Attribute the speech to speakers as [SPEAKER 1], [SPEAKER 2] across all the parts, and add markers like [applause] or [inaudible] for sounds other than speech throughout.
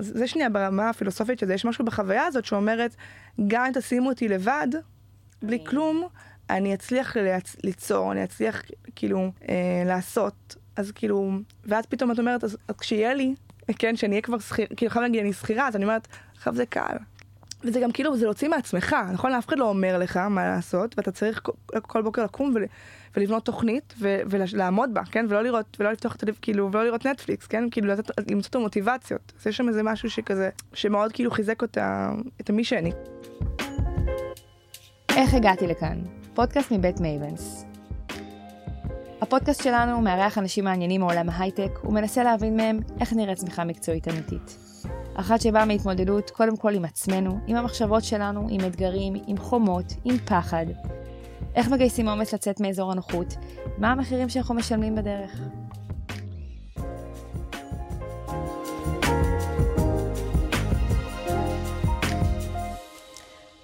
[SPEAKER 1] זה שנייה ברמה הפילוסופית של זה, יש משהו בחוויה הזאת שאומרת, גם אם תשימו אותי לבד, בלי כלום, אני אצליח ליצ... ליצור, אני אצליח כאילו אה, לעשות. אז כאילו, ואז פתאום את אומרת, אז, אז כשיהיה לי, כן, שאני אהיה כבר שכירה, כאילו, חייב להגיד, אני שכירה, אז אני אומרת, עכשיו זה קל. וזה גם כאילו, זה להוציא מעצמך, נכון? אף אחד לא אומר לך מה לעשות, ואתה צריך כל, בוקר לקום ול, ולבנות תוכנית ו, ולעמוד בה, כן? ולא לראות, ולא לפתוח את הלב, כאילו, ולא לראות נטפליקס, כן? כאילו, לתת, למצוא את המוטיבציות. אז יש שם איזה משהו שכזה, שמאוד כאילו חיזק אותה, את המי שאני.
[SPEAKER 2] איך הגעתי לכאן? פודקאסט מבית מייבנס. הפודקאסט שלנו מארח אנשים מעניינים מעולם ההייטק ומנסה להבין מהם איך נראית צמיחה מקצועית אמיתית. אחת שבאה מהתמודדות קודם כל עם עצמנו, עם המחשבות שלנו, עם אתגרים, עם חומות, עם פחד. איך מגייסים אומץ לצאת מאזור הנוחות? מה המחירים שאנחנו משלמים בדרך?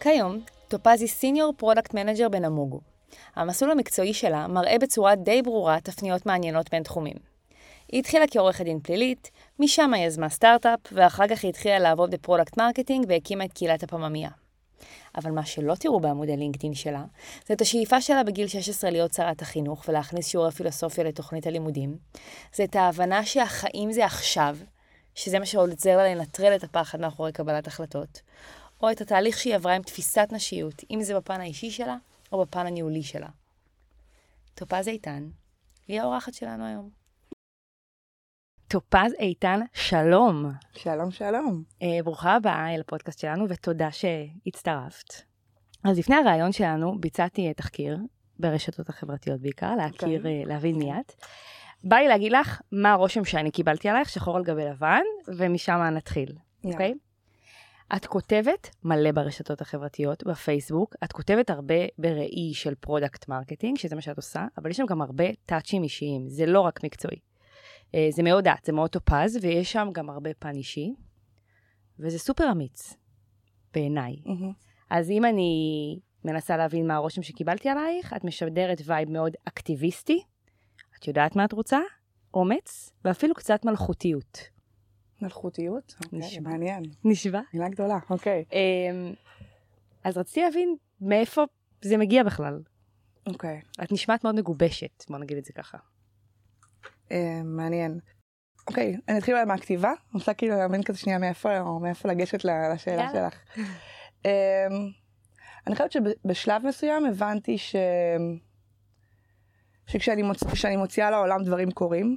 [SPEAKER 2] כיום, טופז היא senior product manager ב Namogoo. המסלול המקצועי שלה מראה בצורה די ברורה תפניות מעניינות בין תחומים. היא התחילה כעורכת דין פלילית, משם היא יזמה סטארט-אפ, ואחר כך היא התחילה לעבוד ב product marketing והקימה את קהילת הפממיה. אבל מה שלא תראו בעמוד הלינקדאין שלה, זה את השאיפה שלה בגיל 16 להיות שרת החינוך ולהכניס שיעורי פילוסופיה לתוכנית הלימודים. זה את ההבנה שהחיים זה עכשיו, שזה מה שעוזר לה לנטרל את הפחד מאחורי קבלת החלטות, או את התהליך שהיא עברה עם תפיסת נשיות, אם זה בפן האישי שלה או בפן הניהולי שלה. טופז איתן היא האורחת שלנו היום. טופז איתן, שלום.
[SPEAKER 1] שלום, שלום.
[SPEAKER 2] Uh, ברוכה הבאה אל הפודקאסט שלנו ותודה שהצטרפת. אז לפני הרעיון שלנו ביצעתי תחקיר ברשתות החברתיות בעיקר, להכיר, okay. אוקיי. uh, להבין מי את. בא לי להגיד לך מה הרושם שאני קיבלתי עלייך, שחור על גבי לבן, ומשם נתחיל, אוקיי? Yeah. Okay? את כותבת מלא ברשתות החברתיות, בפייסבוק, את כותבת הרבה בראי של product marketing, שזה מה שאת עושה, אבל יש שם גם הרבה טאצ'ים אישיים, זה לא רק מקצועי. אה, זה מאוד דעת, זה מאוד טופז, ויש שם גם הרבה פן אישי, וזה סופר אמיץ, בעיניי. Mm-hmm. אז אם אני מנסה להבין מה הרושם שקיבלתי עלייך, את משדרת וייב מאוד אקטיביסטי, את יודעת מה את רוצה? אומץ, ואפילו קצת מלכותיות.
[SPEAKER 1] מלכותיות? אוקיי, נשמע. מעניין.
[SPEAKER 2] נשבע.
[SPEAKER 1] מילה גדולה, אוקיי.
[SPEAKER 2] אמ, אז רציתי להבין מאיפה זה מגיע בכלל.
[SPEAKER 1] אוקיי.
[SPEAKER 2] את נשמעת מאוד מגובשת, בוא נגיד את זה ככה.
[SPEAKER 1] אה, מעניין. אוקיי, אני אתחיל מהכתיבה, אני רוצה כאילו להבין כזה שנייה מאיפה, או מאיפה לגשת לשאלה שלך. אמ, אני חושבת שבשלב מסוים הבנתי ש... שכשאני מוצ... מוציאה לעולם דברים קורים,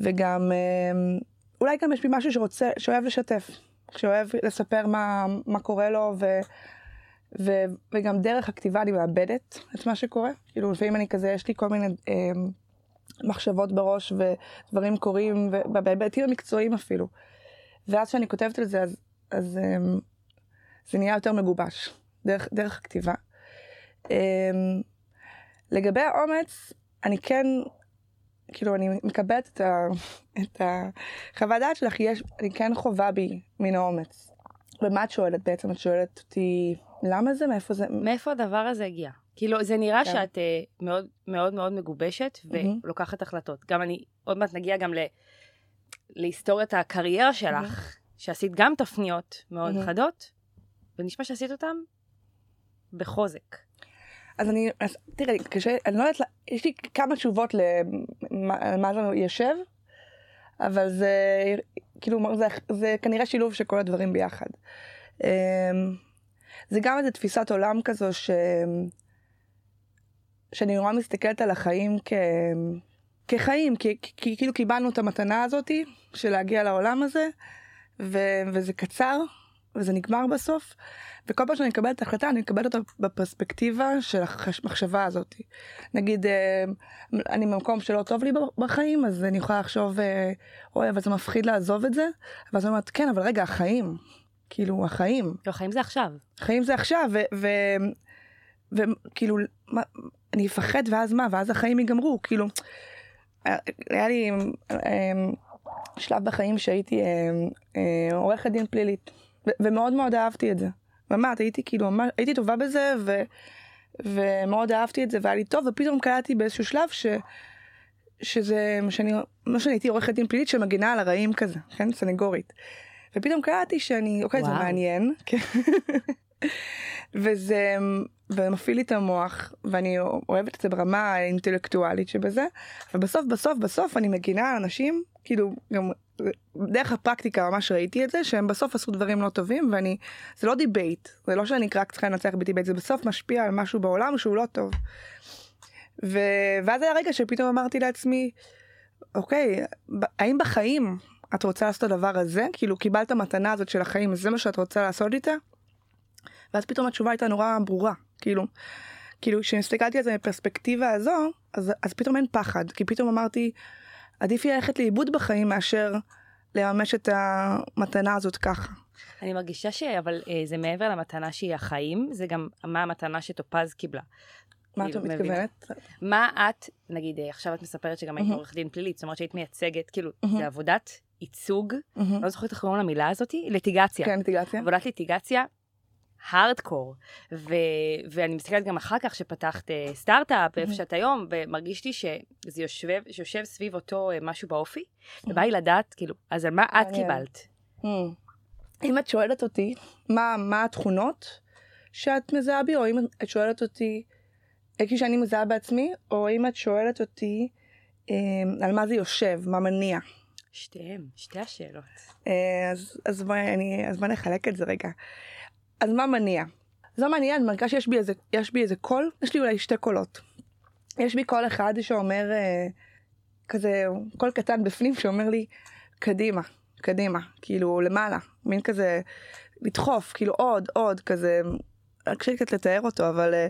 [SPEAKER 1] וגם אמ, אולי גם יש בי משהו שרוצה, שאוהב לשתף, שאוהב לספר מה, מה קורה לו, ו, ו, וגם דרך הכתיבה אני מאבדת את מה שקורה. כאילו לפעמים אני כזה, יש לי כל מיני אה, מחשבות בראש ודברים קורים, ובהיבטים המקצועיים אפילו. ואז כשאני כותבת על זה, אז, אז אה, זה נהיה יותר מגובש, דרך, דרך הכתיבה. אה, לגבי האומץ, אני כן כאילו, אני מקבלת את, [laughs] את החוות דעת שלך, יש, אני כן חווה בי מן האומץ. ומה את שואלת בעצם? את שואלת אותי, למה זה? מאיפה זה?
[SPEAKER 2] מאיפה הדבר הזה הגיע? כאילו, זה נראה כן. שאת uh, מאוד מאוד מאוד מגובשת ולוקחת mm-hmm. החלטות. גם אני, עוד מעט נגיע גם ל, להיסטוריית הקריירה שלך, mm-hmm. שעשית גם תפניות מאוד mm-hmm. חדות, ונשמע שעשית אותן בחוזק.
[SPEAKER 1] אז אני, אז תראה, קשה, אני לא יודעת, יש לי כמה תשובות למה זה יושב, אבל זה, כאילו, זה, זה כנראה שילוב של כל הדברים ביחד. אמ, זה גם איזו תפיסת עולם כזו ש... שאני נורא מסתכלת על החיים כ... כחיים, כי, כי כאילו קיבלנו את המתנה הזאתי של להגיע לעולם הזה, ו... וזה קצר, וזה נגמר בסוף, וכל פעם שאני מקבלת החלטה אני מקבלת אותה בפרספקטיבה של המחשבה הזאת. נגיד אה, אני במקום שלא טוב לי בחיים אז אני יכולה לחשוב אה, אוי אבל זה מפחיד לעזוב את זה ואז אני אומרת כן אבל רגע החיים כאילו החיים.
[SPEAKER 2] לא החיים זה עכשיו.
[SPEAKER 1] החיים זה עכשיו וכאילו אני אפחד ואז מה ואז החיים ייגמרו כאילו. היה לי אה, שלב בחיים שהייתי עורכת דין פלילית ומאוד מאוד אהבתי את זה. ממש הייתי כאילו ממש הייתי טובה בזה ו, ומאוד אהבתי את זה והיה לי טוב ופתאום קלטתי באיזשהו שלב ש, שזה שאני מה שאני הייתי עורכת דין פלילית שמגינה על הרעים כזה כן סנגורית. ופתאום קראתי שאני, אוקיי, זה
[SPEAKER 2] וואו.
[SPEAKER 1] מעניין. כן. [laughs] וזה ומפעיל לי את המוח, ואני אוהבת את זה ברמה האינטלקטואלית שבזה, ובסוף, בסוף, בסוף אני מגינה על אנשים, כאילו, גם דרך הפרקטיקה ממש ראיתי את זה, שהם בסוף עשו דברים לא טובים, ואני, זה לא debate, זה לא שאני רק צריכה לנצח ב debate, זה בסוף משפיע על משהו בעולם שהוא לא טוב. ו... ואז היה רגע שפתאום אמרתי לעצמי, אוקיי, האם בחיים את רוצה לעשות את הדבר הזה? כאילו קיבלת מתנה הזאת של החיים, זה מה שאת רוצה לעשות איתה? ואז פתאום התשובה הייתה נורא ברורה, כאילו, כאילו כשהסתכלתי על זה מפרספקטיבה הזו, אז, אז פתאום אין פחד, כי פתאום אמרתי, עדיף לי ללכת לאיבוד בחיים מאשר לממש את המתנה הזאת ככה.
[SPEAKER 2] אני מרגישה שאבל אה, זה מעבר למתנה שהיא החיים, זה גם מה המתנה שטופז קיבלה.
[SPEAKER 1] מה את
[SPEAKER 2] כאילו, מבינה.
[SPEAKER 1] מתכוונת?
[SPEAKER 2] מה את, נגיד אה, עכשיו את מספרת שגם היית. עורך דין פלילית, זאת אומרת שהיית מייצגת, כאילו. זה עבודת ייצוג. לא זוכרת איך קוראים למילה הזאתי, ליטיגציה.
[SPEAKER 1] כן, ליטיגציה.
[SPEAKER 2] עבודת ליטיגציה. הארדקור, ו- ואני מסתכלת גם אחר כך שפתחת אה, סטארט-אפ, איפה. שאת היום, ומרגיש לי שזה יושב, שיושב סביב אותו אה, משהו באופי, ובא לי לדעת, כאילו, אז על מה את. קיבלת?
[SPEAKER 1] אם את שואלת אותי מה, מה התכונות שאת מזהה בי, או אם את שואלת אותי, אה, כפי שאני מזהה בעצמי, או אם את שואלת אותי אה, על מה זה יושב, מה מניע.
[SPEAKER 2] שתיהם, שתי השאלות.
[SPEAKER 1] אה, אז, אז, בואי, אני, אז בוא נחלק את זה רגע. אז מה מניע? זו מניע, אני מרגישה שיש בי איזה, יש בי איזה קול, יש לי אולי שתי קולות. יש בי קול אחד שאומר, אה, כזה, קול קטן בפנים שאומר לי, קדימה, קדימה, כאילו למעלה, מין כזה, לדחוף, כאילו עוד, עוד, כזה, קשה לי קצת לתאר אותו, אבל אה,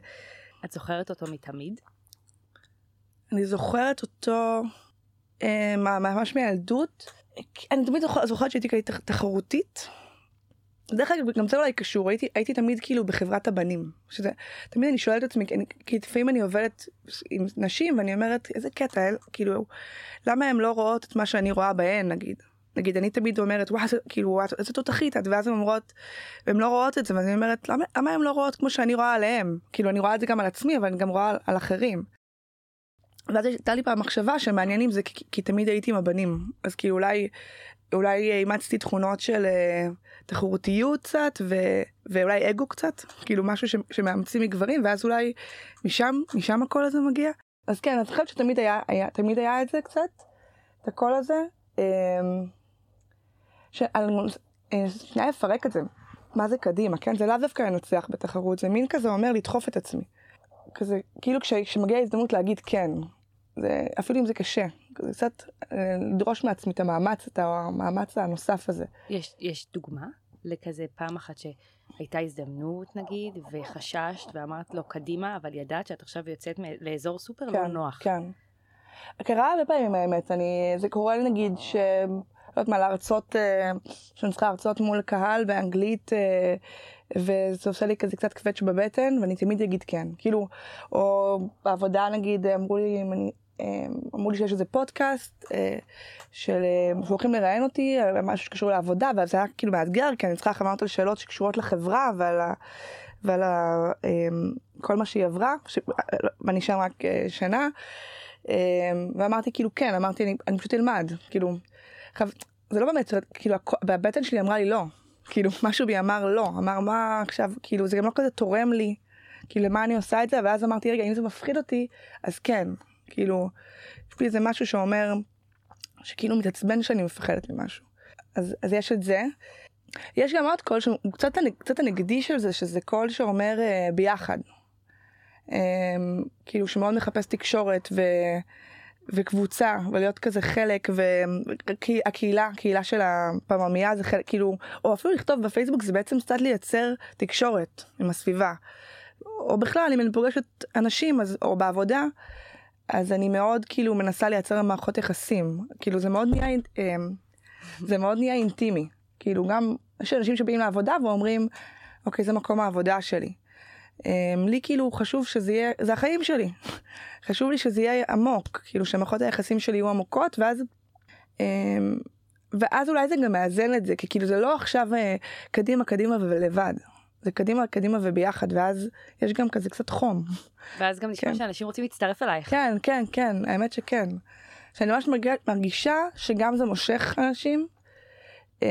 [SPEAKER 2] את זוכרת אותו מתמיד?
[SPEAKER 1] אני זוכרת אותו אה, מה- ממש מילדות. אני תמיד זוכר- זוכרת שהייתי תחרותית. דרך אגב, גם זה אולי קשור, הייתי, הייתי תמיד כאילו בחברת הבנים. שזה, תמיד אני שואלת את עצמי, אני- כי לפעמים אני עובדת עם נשים ואני אומרת, איזה קטע, כאילו, למה הן לא רואות את מה שאני רואה בהן, נגיד. נגיד, אני תמיד אומרת, וואו, כאילו, איזה תותחית את, ואז הן אומרות, והן לא רואות את זה, ואז אני אומרת, למה, למה הן לא רואות כמו שאני רואה עליהן? כאילו, אני רואה את זה גם על עצמי, אבל אני גם רואה על, על אחרים. ואז הייתה לי פעם מחשבה שמעניינים זה כי, כי תמיד הייתי עם הבנים אז כאילו אולי אולי אימצתי תכונות של אה, תחרותיות קצת ו, ואולי אגו קצת כאילו משהו ש, שמאמצים מגברים ואז אולי משם משם הקול הזה מגיע. אז כן אני חושבת שתמיד היה, היה תמיד היה את זה קצת את הקול הזה אמ, אה, שנייה לפרק את זה. מה זה קדימה? כן זה לאו דווקא לנצח בתחרות זה מין כזה אומר לדחוף את עצמי. כזה כאילו כש- כשמגיעה הזדמנות להגיד כן זה, אפילו אם זה קשה, זה קצת אה, לדרוש מעצמי את המאמץ, את המאמץ הנוסף הזה.
[SPEAKER 2] יש, יש דוגמה לכזה פעם אחת שהייתה הזדמנות נגיד, וחששת ואמרת לו קדימה, אבל ידעת שאת עכשיו יוצאת לאזור סופר לא נוח.
[SPEAKER 1] כן. קרה הרבה פעמים האמת, אני, זה קורה לי נגיד ש... לא יודעת מה, להרצות, אה, שאני צריכה להרצות מול קהל באנגלית, אה, וזה עושה לי כזה קצת קווץ' בבטן, ואני תמיד אגיד כן. כאילו, או בעבודה נגיד, אמרו לי, אם אני, אמרו לי שיש איזה פודקאסט, אה, של, אה, שהולכים לראיין אותי, על משהו שקשור לעבודה, ואז היה כאילו מאתגר, כי אני צריכה לענות על שאלות שקשורות לחברה ועל ה... ועל ה, אה, כל מה שהיא עברה. ואני שם רק אה, שנה, אה, ואמרתי כאילו כן, אמרתי אני, אני פשוט אלמד, כאילו, עכשיו, זה לא באמת, כאילו, והבטן שלי אמרה לי לא, כאילו, [laughs] משהו בי אמר לא, אמר מה עכשיו, כאילו, זה גם לא כזה תורם לי, כאילו, למה אני עושה את זה, ואז אמרתי, רגע, אם זה מפחיד אותי, אז כן, כאילו, יש לי איזה משהו שאומר, שכאילו מתעצבן שאני מפחדת ממשהו. אז, אז יש את זה. יש גם עוד קול שהוא קצת, קצת הנגדי של זה, שזה קול שאומר אה, ביחד. אה, כאילו שמאוד מחפש תקשורת ו, וקבוצה, ולהיות כזה חלק, והקהילה, הקהילה של הפממייה זה חלק, כאילו, או אפילו לכתוב בפייסבוק זה בעצם קצת לייצר תקשורת עם הסביבה. או בכלל, אם אני פוגשת אנשים, אז, או בעבודה, אז אני מאוד כאילו מנסה לייצר מערכות יחסים. כאילו זה מאוד נהיה, אה, זה מאוד נהיה אינטימי. כאילו גם, יש אנשים שבאים לעבודה ואומרים, אוקיי, זה מקום העבודה שלי. Um, לי כאילו חשוב שזה יהיה, זה החיים שלי. [laughs] חשוב לי שזה יהיה עמוק, כאילו שמערכות היחסים שלי יהיו עמוקות, ואז, um, ואז אולי זה גם מאזן את זה, כי כאילו זה לא עכשיו uh, קדימה, קדימה ולבד. זה קדימה, קדימה וביחד, ואז יש גם כזה קצת חום.
[SPEAKER 2] ואז גם נשמע
[SPEAKER 1] כן.
[SPEAKER 2] שאנשים רוצים להצטרף אלייך.
[SPEAKER 1] כן, כן, כן, האמת שכן. שאני ממש מרגישה, מרגישה שגם זה מושך אנשים. אמ,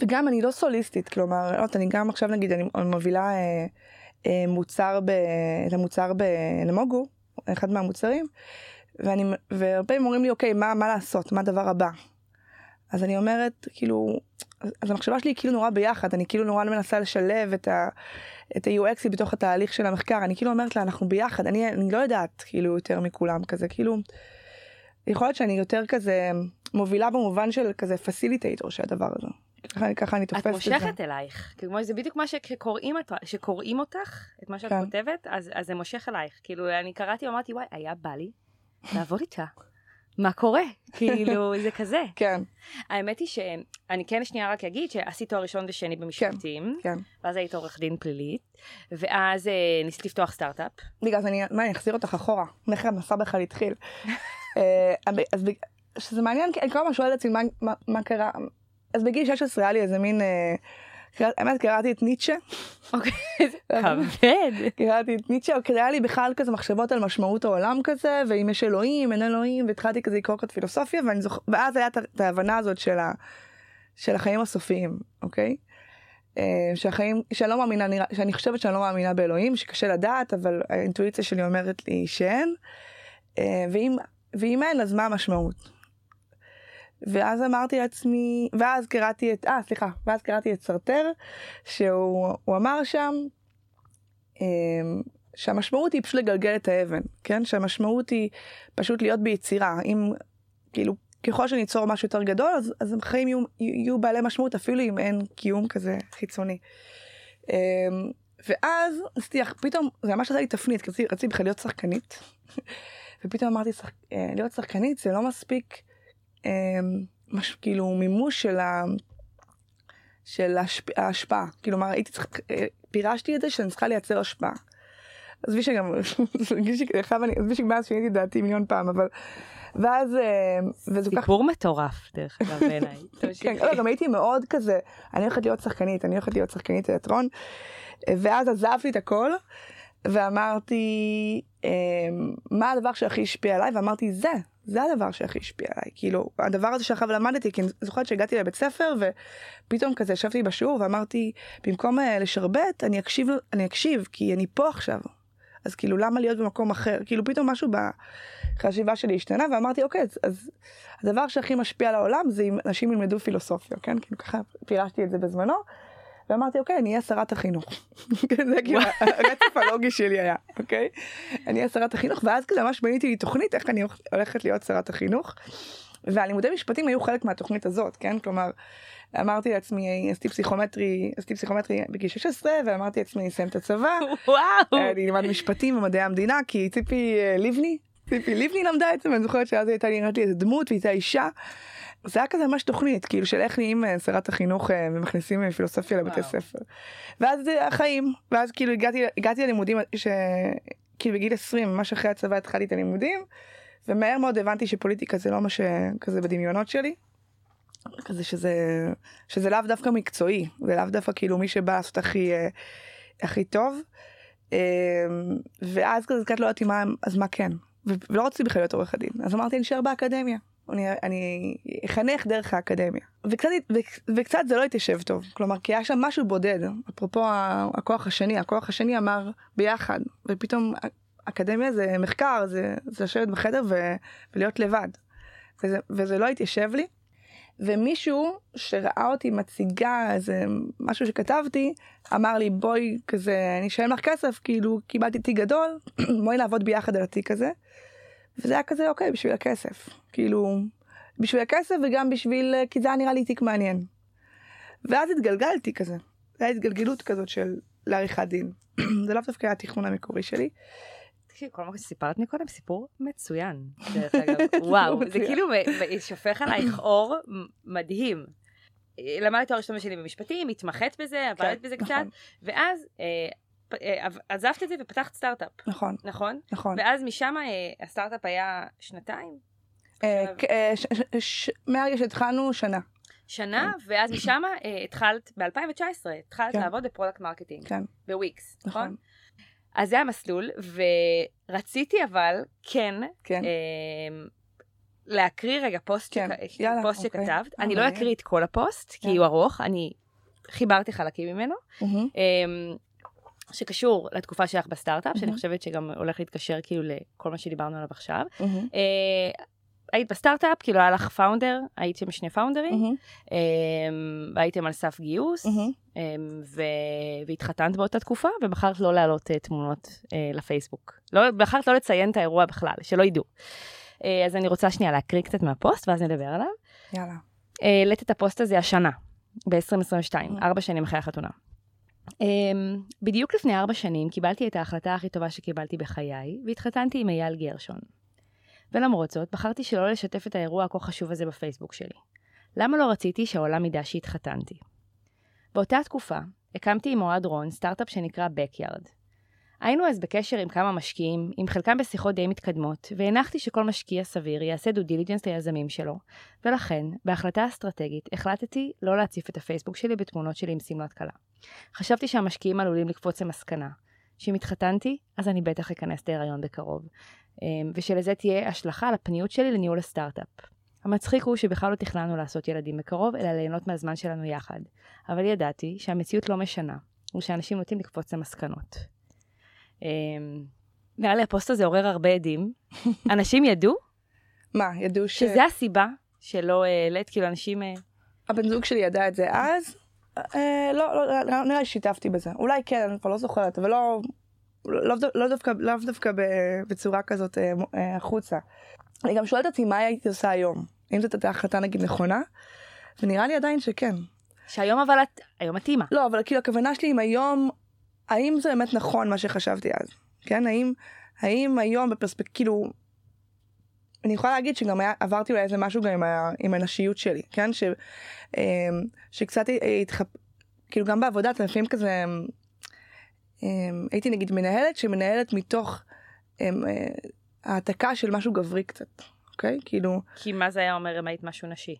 [SPEAKER 1] וגם אני לא סוליסטית, כלומר, לא, אני גם עכשיו נגיד, אני מובילה אה, אה, מוצר, ב, את המוצר בנמוגו, אחד מהמוצרים, ואני, והרבה פעמים אומרים לי, אוקיי, מה, מה לעשות, מה הדבר הבא? אז אני אומרת, כאילו, אז המחשבה שלי היא כאילו נורא ביחד, אני כאילו נורא מנסה לשלב את, ה, את ה-UX בתוך התהליך של המחקר, אני כאילו אומרת לה, אנחנו ביחד, אני, אני לא יודעת כאילו יותר מכולם כזה, כאילו, יכול להיות שאני יותר כזה מובילה במובן של כזה פסיליטייטור של הדבר הזה. ככה, ככה אני תופסת את
[SPEAKER 2] זה. את מושכת אלייך, כמו זה בדיוק מה שקוראים, שקוראים אותך, את מה שאת כן. כותבת, אז, אז זה מושך אלייך. כאילו, אני קראתי ואמרתי, וואי, היה בא לי לעבוד איתה. מה קורה? כאילו, זה כזה. [laughs]
[SPEAKER 1] כן.
[SPEAKER 2] האמת היא שאני כן שנייה רק אגיד שעשית תואר ראשון ושני במשפטים,
[SPEAKER 1] כן, כן.
[SPEAKER 2] ואז היית עורך דין פלילית, ואז אה, ניסית לפתוח סטארט-אפ.
[SPEAKER 1] בגלל זה אני, מה, אני אחזיר אותך אחורה, איך המסע בכלל התחיל. [laughs] אה, אז שזה מעניין, כי אני כל הזמן שואלת מה, מה, מה קרה, אז בגיל 16 היה לי איזה מין... אה, האמת קראתי את ניטשה.
[SPEAKER 2] אוקיי, [laughs] כבד.
[SPEAKER 1] קראתי את ניטשה, היה לי בכלל כזה מחשבות על משמעות העולם כזה, ואם יש אלוהים, אין אלוהים, והתחלתי כזה לקרוא קצת פילוסופיה, ואז היה את ההבנה הזאת של החיים הסופיים, אוקיי? אה, שהחיים, שאני לא מאמינה, שאני חושבת שאני לא מאמינה באלוהים, שקשה לדעת, אבל האינטואיציה שלי אומרת לי שאין. אה, ואם אין, אז מה המשמעות? ואז אמרתי לעצמי, ואז קראתי את, אה סליחה, ואז קראתי את סרטר, שהוא אמר שם אמ, שהמשמעות היא פשוט לגלגל את האבן, כן? שהמשמעות היא פשוט להיות ביצירה. אם, כאילו, ככל שניצור משהו יותר גדול, אז, אז החיים יהיו, יהיו בעלי משמעות אפילו אם אין קיום כזה חיצוני. אמ, ואז עשיתי, פתאום, זה ממש עשה לי תפנית, כי רציתי בכלל להיות שחקנית. [laughs] ופתאום אמרתי, שח... אה, להיות שחקנית זה לא מספיק אמ, מש, כאילו מימוש של, ה, של השפ, ההשפעה. כאילו מה הייתי צריכה, אה, פירשתי את זה שאני צריכה לייצר השפעה. עזבי שגם, [laughs] עזבי שמאז שיניתי דעתי מיליון פעם, אבל... ואז... אה,
[SPEAKER 2] וזה סיפור כך... מטורף, דרך אגב, בעיניי. [laughs]
[SPEAKER 1] כן, לא, גם הייתי מאוד כזה, אני הולכת להיות שחקנית, אני הולכת להיות שחקנית תיאטרון, ואז עזבתי את הכל, ואמרתי, אמ, מה הדבר שהכי השפיע עליי? ואמרתי, זה, זה הדבר שהכי השפיע עליי. כאילו, הדבר הזה שאחריו למדתי, כי אני זוכרת שהגעתי לבית ספר, ופתאום כזה ישבתי בשיעור ואמרתי, במקום uh, לשרבט, אני אקשיב, אני אקשיב, כי אני פה עכשיו. אז כאילו, למה להיות במקום אחר? כאילו, פתאום משהו בחשיבה שלי השתנה, ואמרתי, אוקיי, אז, אז הדבר שהכי משפיע על העולם זה אם אנשים ילמדו פילוסופיה, כן? כאילו, ככה פירשתי את זה בזמנו. ואמרתי, אוקיי, אני אהיה שרת החינוך. [laughs] זה כאילו הרצף הלוגי שלי היה, אוקיי? אני אהיה שרת החינוך, ואז כזה ממש בניתי לי תוכנית איך אני הולכת להיות שרת החינוך. והלימודי משפטים היו חלק מהתוכנית הזאת, כן? כלומר, אמרתי לעצמי, עשיתי פסיכומטרי, עשיתי פסיכומטרי בגיל 16, ואמרתי לעצמי, אסיים את הצבא.
[SPEAKER 2] וואו.
[SPEAKER 1] אני אלמד משפטים ומדעי המדינה, כי ציפי אה, לבני, ציפי לבני למדה את זה, ואני זוכרת שאז הייתה נראית לי איזה דמות, והייתה אישה. זה היה כזה ממש תוכנית, כאילו של איך נהיים אה, שרת החינוך אה, ומכניסים פילוסופיה לבתי וואו. ספר. ואז זה החיים, ואז כאילו הגעתי, הגעתי ללימודים, ש... כאילו בגיל 20, ממש אחרי הצבא התחלתי את הלימודים, ומהר מאוד הבנתי שפוליטיקה זה לא מה שכזה בדמיונות שלי. כזה שזה, שזה לאו דווקא מקצועי, זה לאו דווקא כאילו מי שבא לעשות הכי, אה, הכי טוב. ואז כזה קצת לא ידעתי מה, אז מה כן. ולא רציתי בכלל להיות עורך הדין, אז אמרתי נשאר באקדמיה. אני, אני אחנך דרך האקדמיה. וקצת, וקצת זה לא התיישב טוב, כלומר כי היה שם משהו בודד, אפרופו הכוח השני, הכוח השני אמר ביחד, ופתאום אקדמיה זה מחקר, זה, זה לשבת בחדר ו, ולהיות לבד. וזה, וזה לא התיישב לי. ומישהו שראה אותי מציגה איזה משהו שכתבתי, אמר לי בואי כזה, אני אשלם לך כסף, כאילו קיבלתי תיק גדול, [clears throat] בואי לעבוד ביחד על התיק הזה. וזה היה כזה אוקיי בשביל הכסף כאילו בשביל הכסף וגם בשביל כי זה היה נראה לי תיק מעניין. ואז התגלגלתי כזה זה היה התגלגלות כזאת של לעריכת דין [clears throat] זה לאו דווקא היה התכנון המקורי שלי.
[SPEAKER 2] כל מה שסיפרת מקודם סיפור מצוין [laughs] דרך אגב וואו זה כאילו שופך עלייך [clears throat] אור מדהים. למדת תואר ראשון שלי במשפטים התמחית בזה עבדת כן, בזה קצת נכון. ואז אה, אה, עזבת את זה ופתחת סטארט-אפ.
[SPEAKER 1] נכון.
[SPEAKER 2] נכון?
[SPEAKER 1] נכון.
[SPEAKER 2] ואז משם אה, הסטארט-אפ היה שנתיים?
[SPEAKER 1] אה, מהרגע שהתחלנו שנה.
[SPEAKER 2] שנה, כן. ואז משם התחלת, ב-2019, התחלת כן. לעבוד ב product marketing.
[SPEAKER 1] כן.
[SPEAKER 2] בוויקס, נכון? נכון? אז זה המסלול, ורציתי אבל, כן,
[SPEAKER 1] כן.
[SPEAKER 2] להקריא רגע פוסט,
[SPEAKER 1] כן,
[SPEAKER 2] שכ...
[SPEAKER 1] יאללה,
[SPEAKER 2] פוסט
[SPEAKER 1] אוקיי.
[SPEAKER 2] שכתבת.
[SPEAKER 1] אה,
[SPEAKER 2] אני לא. אקריא את כל הפוסט, כי
[SPEAKER 1] כן.
[SPEAKER 2] הוא ארוך, אני חיברתי חלקים ממנו. שקשור לתקופה שלך בסטארט-אפ, שאני
[SPEAKER 1] מהמם.
[SPEAKER 2] חושבת שגם הולך להתקשר כאילו לכל מה שדיברנו עליו עכשיו.
[SPEAKER 1] מהמם.
[SPEAKER 2] אה, היית בסטארט-אפ, כאילו היה לך founder, הייתם שני פאונדרים,
[SPEAKER 1] מהמם.
[SPEAKER 2] אמ, והייתם על סף גיוס,
[SPEAKER 1] מהמם.
[SPEAKER 2] אמ, ו- והתחתנת באותה תקופה, ובחרת לא להעלות אה, תמונות אה, לפייסבוק. לא, בחרת לא לציין את האירוע בכלל, שלא ידעו. אה, אז אני רוצה שנייה להקריא קצת מהפוסט, ואז נדבר עליו.
[SPEAKER 1] יאללה.
[SPEAKER 2] העלית את הפוסט הזה השנה, ב-2022,
[SPEAKER 1] Mm.
[SPEAKER 2] ארבע שנים אחרי החתונה. Um, בדיוק לפני ארבע שנים קיבלתי את ההחלטה הכי טובה שקיבלתי בחיי, והתחתנתי עם אייל גרשון. ולמרות זאת, בחרתי שלא לשתף את האירוע הכה חשוב הזה בפייסבוק שלי. למה לא רציתי שהעולם ידע שהתחתנתי? באותה תקופה, הקמתי עם אוהד רון סטארט-אפ שנקרא Backyard. היינו אז בקשר עם כמה משקיעים, עם חלקם בשיחות די מתקדמות, והנחתי שכל משקיע סביר יעשה due diligence ליזמים שלו, ולכן, בהחלטה אסטרטגית, החלטתי לא להציף את הפייסבוק שלי בתמונות שלי עם שמלת כלה. חשבתי שהמשקיעים עלולים לקפוץ למסקנה, שאם התחתנתי, אז אני בטח אכנס להיריון בקרוב, אמ, ושלזה תהיה השלכה על הפניות שלי לניהול הסטארט-אפ. המצחיק הוא שבכלל לא תכננו לעשות ילדים בקרוב, אלא ליהנות מהזמן שלנו יחד. אבל ידעתי שהמציאות לא משנה, ושאנשים נוטים לקפוץ למסקנות. אמ, נראה לי הפוסט הזה עורר הרבה עדים. אנשים ידעו
[SPEAKER 1] מה, ידעו ש...
[SPEAKER 2] שזה הסיבה שלא העלית, כאילו אנשים... אה,
[SPEAKER 1] הבן זוג שלי ידע את זה אז, אה, לא, לא, לא, נראה לי שיתפתי בזה. אולי כן, אני כבר לא זוכרת, אבל לא, לא, לא דווקא, דווקא בצורה כזאת אה, אה, החוצה. אני גם שואלת עצמי מה הייתי עושה היום, אם זאת הייתה החלטה נגיד נכונה, ונראה לי עדיין שכן.
[SPEAKER 2] שהיום אבל את, היום את אימא.
[SPEAKER 1] לא, אבל כאילו הכוונה שלי עם היום, האם זה באמת נכון מה שחשבתי אז, כן? האם, האם היום בפרספקטיבה, כאילו, אני יכולה להגיד שגם היה, עברתי אולי איזה משהו גם עם, ה, עם הנשיות שלי, כן? ש, אמ, שקצת התחפ... כאילו גם בעבודה, אתה לפעמים כזה, אמ, הייתי נגיד מנהלת שמנהלת מתוך אמ, אה, העתקה של משהו גברי קצת, אוקיי? כאילו,
[SPEAKER 2] כי מה זה היה אומר אם היית משהו נשי?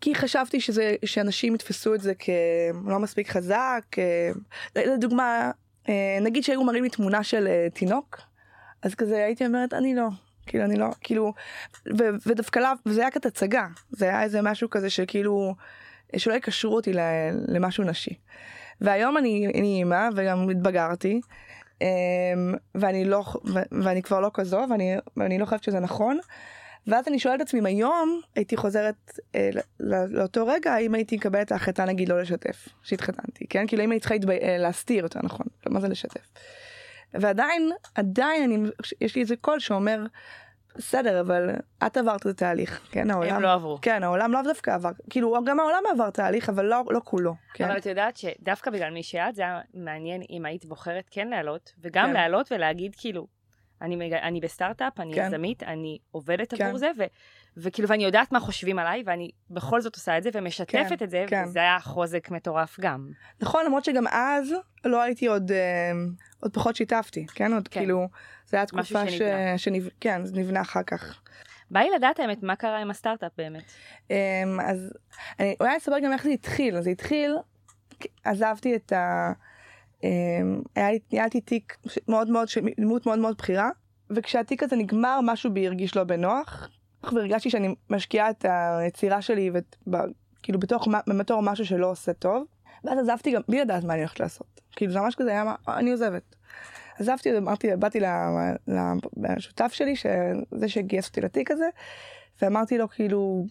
[SPEAKER 1] כי חשבתי שזה, שאנשים יתפסו את זה כלא מספיק חזק. אה, לדוגמה, אה, נגיד שהיו מראים לי תמונה של אה, תינוק, אז כזה הייתי אומרת, אני לא. כאילו, אני לא, כאילו, ו- ודווקא לאו, וזה היה כזה הצגה. זה היה איזה משהו כזה שכאילו, שלא יקשרו אותי למשהו נשי. והיום אני, אני אימא, וגם התבגרתי, ואני לא, ואני כבר לא כזו, ואני, ואני לא חושבת שזה נכון. ואז אני שואלת את עצמי אם היום הייתי חוזרת אה, ל- ל- לאותו רגע האם הייתי מקבלת את ההחלטה נגיד לא לשתף שהתחתנתי כן כאילו אם הייתי צריכה. אה, להסתיר יותר נכון מה זה לשתף. ועדיין עדיין אני יש לי איזה קול שאומר בסדר אבל את עברת את התהליך כן העולם
[SPEAKER 2] הם לא עברו.
[SPEAKER 1] כן העולם לאו דווקא עבר כאילו גם העולם עבר תהליך אבל לא לא כולו כן
[SPEAKER 2] אבל את יודעת שדווקא בגלל מי שאת, זה היה מעניין אם היית בוחרת כן לעלות, וגם
[SPEAKER 1] כן.
[SPEAKER 2] לעלות ולהגיד כאילו, אני, מג... אני בסטארט-אפ, אני
[SPEAKER 1] כן.
[SPEAKER 2] יזמית, אני עובדת
[SPEAKER 1] כן.
[SPEAKER 2] עבור זה, ו... וכאילו, ואני יודעת מה חושבים עליי, ואני בכל זאת עושה את זה, ומשתפת
[SPEAKER 1] כן,
[SPEAKER 2] את זה,
[SPEAKER 1] כן.
[SPEAKER 2] וזה היה חוזק מטורף גם.
[SPEAKER 1] נכון למרות שגם אז לא הייתי עוד אה, עוד פחות שיתפתי כן עוד
[SPEAKER 2] כן.
[SPEAKER 1] כאילו זה היה תקופה ש...
[SPEAKER 2] שנבנה.
[SPEAKER 1] שנב... כן זה נבנה אחר כך.
[SPEAKER 2] בא לי לדעת האמת, מה קרה עם הסטארט-אפ באמת.
[SPEAKER 1] אמ, אז אני אולי אספר גם איך זה התחיל זה התחיל עזבתי את ה... אמ, ניהלתי תיק מאוד מאוד דמות מאוד מאוד בכירה וכשהתיק הזה נגמר משהו בי הרגיש לא בנוח. והרגשתי שאני משקיעה את היצירה שלי כאילו בתוך בתור משהו שלא עושה טוב. ואז עזבתי גם בלי לדעת מה אני הולכת לעשות. כאילו זה ממש כזה היה מה- אני עוזבת. עזבתי אמרתי באתי לשותף שלי שזה שגייס אותי לתיק הזה ואמרתי לו כאילו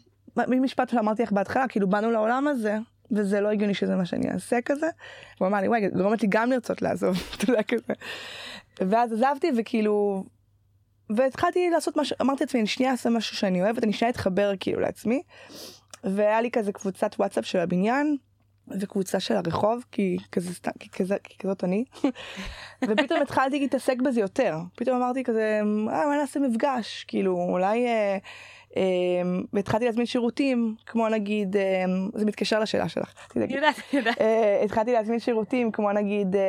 [SPEAKER 1] משפט שאמרתי לך בהתחלה כאילו באנו לעולם הזה וזה לא הגיוני שזה מה שאני אעשה כזה. הוא אמר לי וואי גורמת לי גם לרצות לעזוב [laughs] אתה יודע כזה. ואז עזבתי וכאילו והתחלתי לעשות משהו אמרתי לעצמי אני שנייה אעשה משהו שאני אוהבת אני שנייה אתחבר כאילו לעצמי. והיה לי כזה קבוצת וואטסאפ של הבניין וקבוצה של הרחוב כי כזה סתם כי כזה כי כזאת אני [laughs] ופתאום התחלתי להתעסק בזה יותר פתאום אמרתי כזה אה אולי נעשה מפגש כאילו אולי אה, והתחלתי להזמין שירותים כמו נגיד אה, זה מתקשר לשאלה שלך. תדאגי.
[SPEAKER 2] יודעת, יודעת.
[SPEAKER 1] אה, התחלתי להזמין שירותים כמו נגיד אה,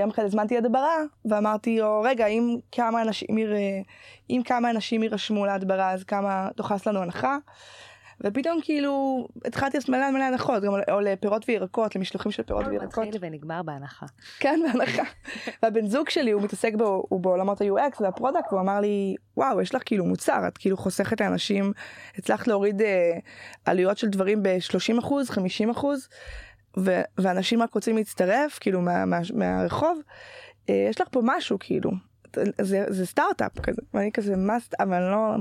[SPEAKER 1] יום אחד הזמנתי הדברה ואמרתי לו רגע אם כמה אנשים יר- אם כמה אנשים יירשמו להדברה אז כמה תוכנס לנו הנחה. ופתאום כאילו התחלתי לעשות מלא מלא הנחות, גם או לפירות וירקות, למשלוחים של פירות וירקות.
[SPEAKER 2] מתחיל ונגמר בהנחה.
[SPEAKER 1] כן, בהנחה. [laughs] והבן זוג שלי הוא מתעסק בו, הוא בעולמות ה-UX וה product, והוא אמר לי, וואו, יש לך כאילו מוצר, את כאילו חוסכת לאנשים, הצלחת להוריד אה, עלויות של דברים ב-30 אחוז, 50 אחוז, ואנשים רק רוצים להצטרף, כאילו מה, מה, מהרחוב. אה, יש לך פה משהו, כאילו. זה, זה סטארט-אפ כזה, ואני כזה מה, אבל אני לא,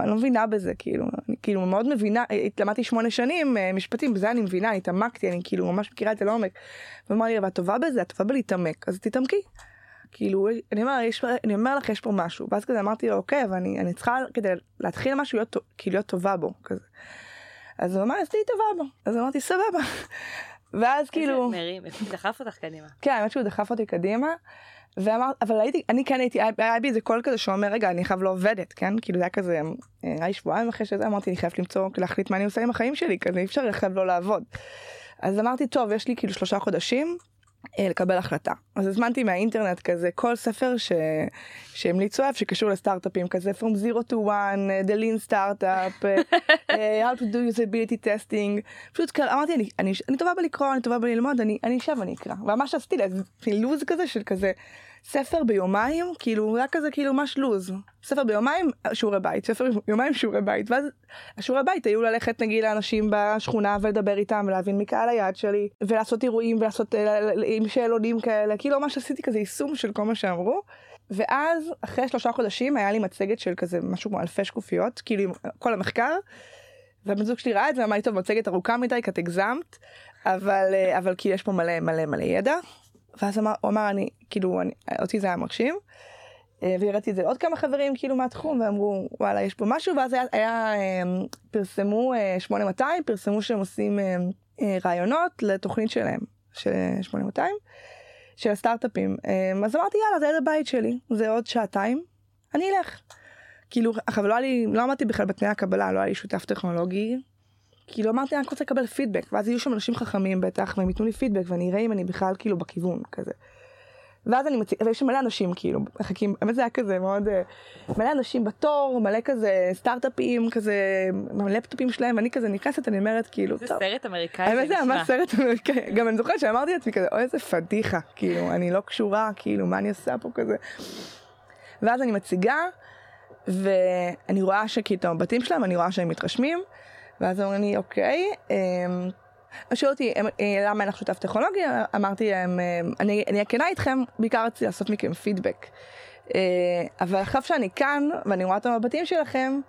[SPEAKER 1] אני לא מבינה בזה, כאילו, אני כאילו מאוד מבינה, למדתי שמונה שנים אה, משפטים, בזה אני מבינה, אני התעמקתי, אני כאילו ממש מכירה את זה לעומק. הוא אמר לי, אבל את טובה בזה, את טובה בלהתעמק, אז תתעמקי. כאילו, אני אומר, יש, אני אומר לך, יש פה משהו, ואז כזה אמרתי לו, אוקיי, אבל אני, אני צריכה, כדי להתחיל משהו, להיות, כאילו להיות טובה בו, כזה. אז הוא אמר, אז תהיי טובה בו, אז אמרתי, סבבה. [laughs] ואז כאילו...
[SPEAKER 2] איזה מרים, דחף אותך קדימה.
[SPEAKER 1] כן, האמת שהוא דחף אותי קדימה. ואמר, אבל הייתי, אני כן הייתי, היה בי איזה קול כזה שאומר, רגע, אני חייב לא עובדת, כן? כאילו זה היה כזה, היה לי שבועיים אחרי שזה, אמרתי, אני חייב למצוא, להחליט מה אני עושה עם החיים שלי, כזה, אי אפשר לחייב לא לעבוד. אז אמרתי, טוב, יש לי כאילו שלושה חודשים, לקבל החלטה. אז הזמנתי מהאינטרנט כזה כל ספר ש... שהמליצו עליו שקשור לסטארט-אפים כזה From Zero to One, אה, The Lean Startup, [laughs] How to do usability testing. פשוט אמרתי אני, אני, אני טובה בלקרוא, אני טובה בללמוד, אני, אני אשב ואני אקרא. וממש עשיתי לוז כזה של כזה ספר ביומיים, כאילו רק כזה כאילו ממש לוז. ספר ביומיים שיעורי בית, ספר ביומיים שיעורי בית. ואז השיעורי בית היו ללכת נגיד לאנשים בשכונה ולדבר איתם ולהבין מי קהל היעד שלי ולעשות אירועים ולעשות אה, עם שאלונים כאלה, כאילו ממש עשיתי כזה יישום של כל מה שאמרו. ואז אחרי שלושה חודשים היה לי מצגת של כזה משהו כמו אלפי שקופיות, כאילו כל המחקר. והבן זוג שלי ראה את זה, אמר לי טוב מצגת ארוכה מדי, כי את הגזמת, אבל, אה, אבל כי יש פה מלא מלא מלא ידע. ואז אמר, הוא אמר, אני, כאילו, אני, אותי זה היה מרשים. אה, והראיתי את זה לעוד כמה חברים כאילו מהתחום ואמרו וואלה יש פה משהו ואז היה, היה אמ, פרסמו 8200 אה, פרסמו שהם עושים אה, רעיונות לתוכנית שלהם של 8200 של הסטארט-אפים אז אמרתי יאללה זה ליד הבית שלי זה עוד שעתיים אני אלך. כאילו עכשיו לא, לי, לא עמדתי בכלל בתנאי הקבלה לא היה לי שותף טכנולוגי כאילו אמרתי אני רק רוצה לקבל פידבק ואז יהיו שם אנשים חכמים בטח והם ייתנו לי פידבק ואני אראה אם אני בכלל כאילו בכיוון כזה. ואז אני מציג, ויש שם מלא אנשים כאילו מחכים, באמת זה היה כזה מאוד, אה, מלא אנשים בתור, מלא כזה סטארט-אפים, כזה, מלא לפטופים שלהם, ואני כזה נכנסת, אני אומרת כאילו,
[SPEAKER 2] זה סרט אמריקאי
[SPEAKER 1] האמת זה ממש סרט אמריקאי, גם אני זוכרת שאמרתי לעצמי כזה, אוי איזה פדיחה, כאילו, אני לא קשורה, כאילו, מה אני עושה פה כזה. ואז אני מציגה, ואני רואה שכאילו את המבטים שלהם, אני רואה שהם מתרשמים. ואז אומרים לי, אוקיי, אמ, שאלו אותי אה, למה אין לך שותף טכנולוגי, אמרתי להם, אה, אני אהיה כנה איתכם, בעיקר רציתי לעשות מכם פידבק. אה, אבל עכשיו שאני כאן, ואני רואה את המבטים שלכם,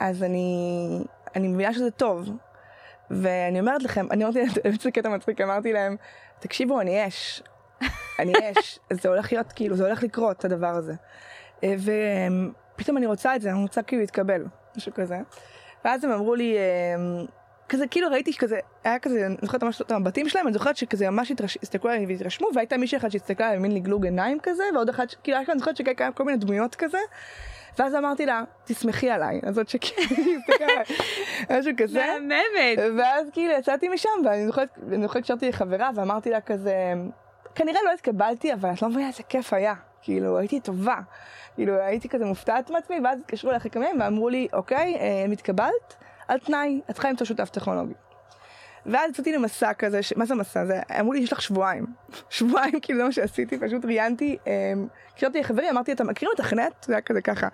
[SPEAKER 1] אז אני, אני מבינה שזה טוב. ואני אומרת לכם, אני אמרתי, [laughs] זה קטע מצחיק, אמרתי להם, תקשיבו, אני אש. אני אש. [laughs] זה הולך להיות, כאילו, זה הולך לקרות, הדבר הזה. ופתאום אני רוצה את זה, אני רוצה כאילו להתקבל, משהו כזה. ואז הם אמרו לי, אמ, כזה כאילו ראיתי שכזה, היה כזה, אני זוכרת ממש את המבטים שלהם, אני זוכרת שכזה ממש הסתכלו עליי והתרשמו, והייתה מישהי אחת שהסתכלה עליי במין לגלוג עיניים כזה, ועוד אחת, כאילו אני זוכרת שכאלה כל מיני דמויות כזה. ואז אמרתי לה, תסמכי עליי, אז זאת שכאילו, [laughs] משהו כזה.
[SPEAKER 2] מהממת.
[SPEAKER 1] ואז כאילו יצאתי משם, ואני זוכרת, אני זוכרת שקשרתי לחברה ואמרתי לה כזה, כנראה לא התקבלתי, אבל את לא מבינה איזה כיף היה. כאילו, הייתי טובה. כאילו, הייתי כזה מופתעת מעצמי, ואז התקשרו אליי אחרי כמה ימים ואמרו לי, אוקיי, אה, מתקבלת, על תנאי, את צריכה למצוא שותף טכנולוגי. ואז יצאתי למסע כזה, ש... מה זה מסע? זה, אמרו לי יש לך שבועיים. [laughs] שבועיים כאילו זה מה שעשיתי, פשוט ראיינתי, הקשבתי לחברים, אמרתי אתם מכירים את החנט? זה היה כזה ככה.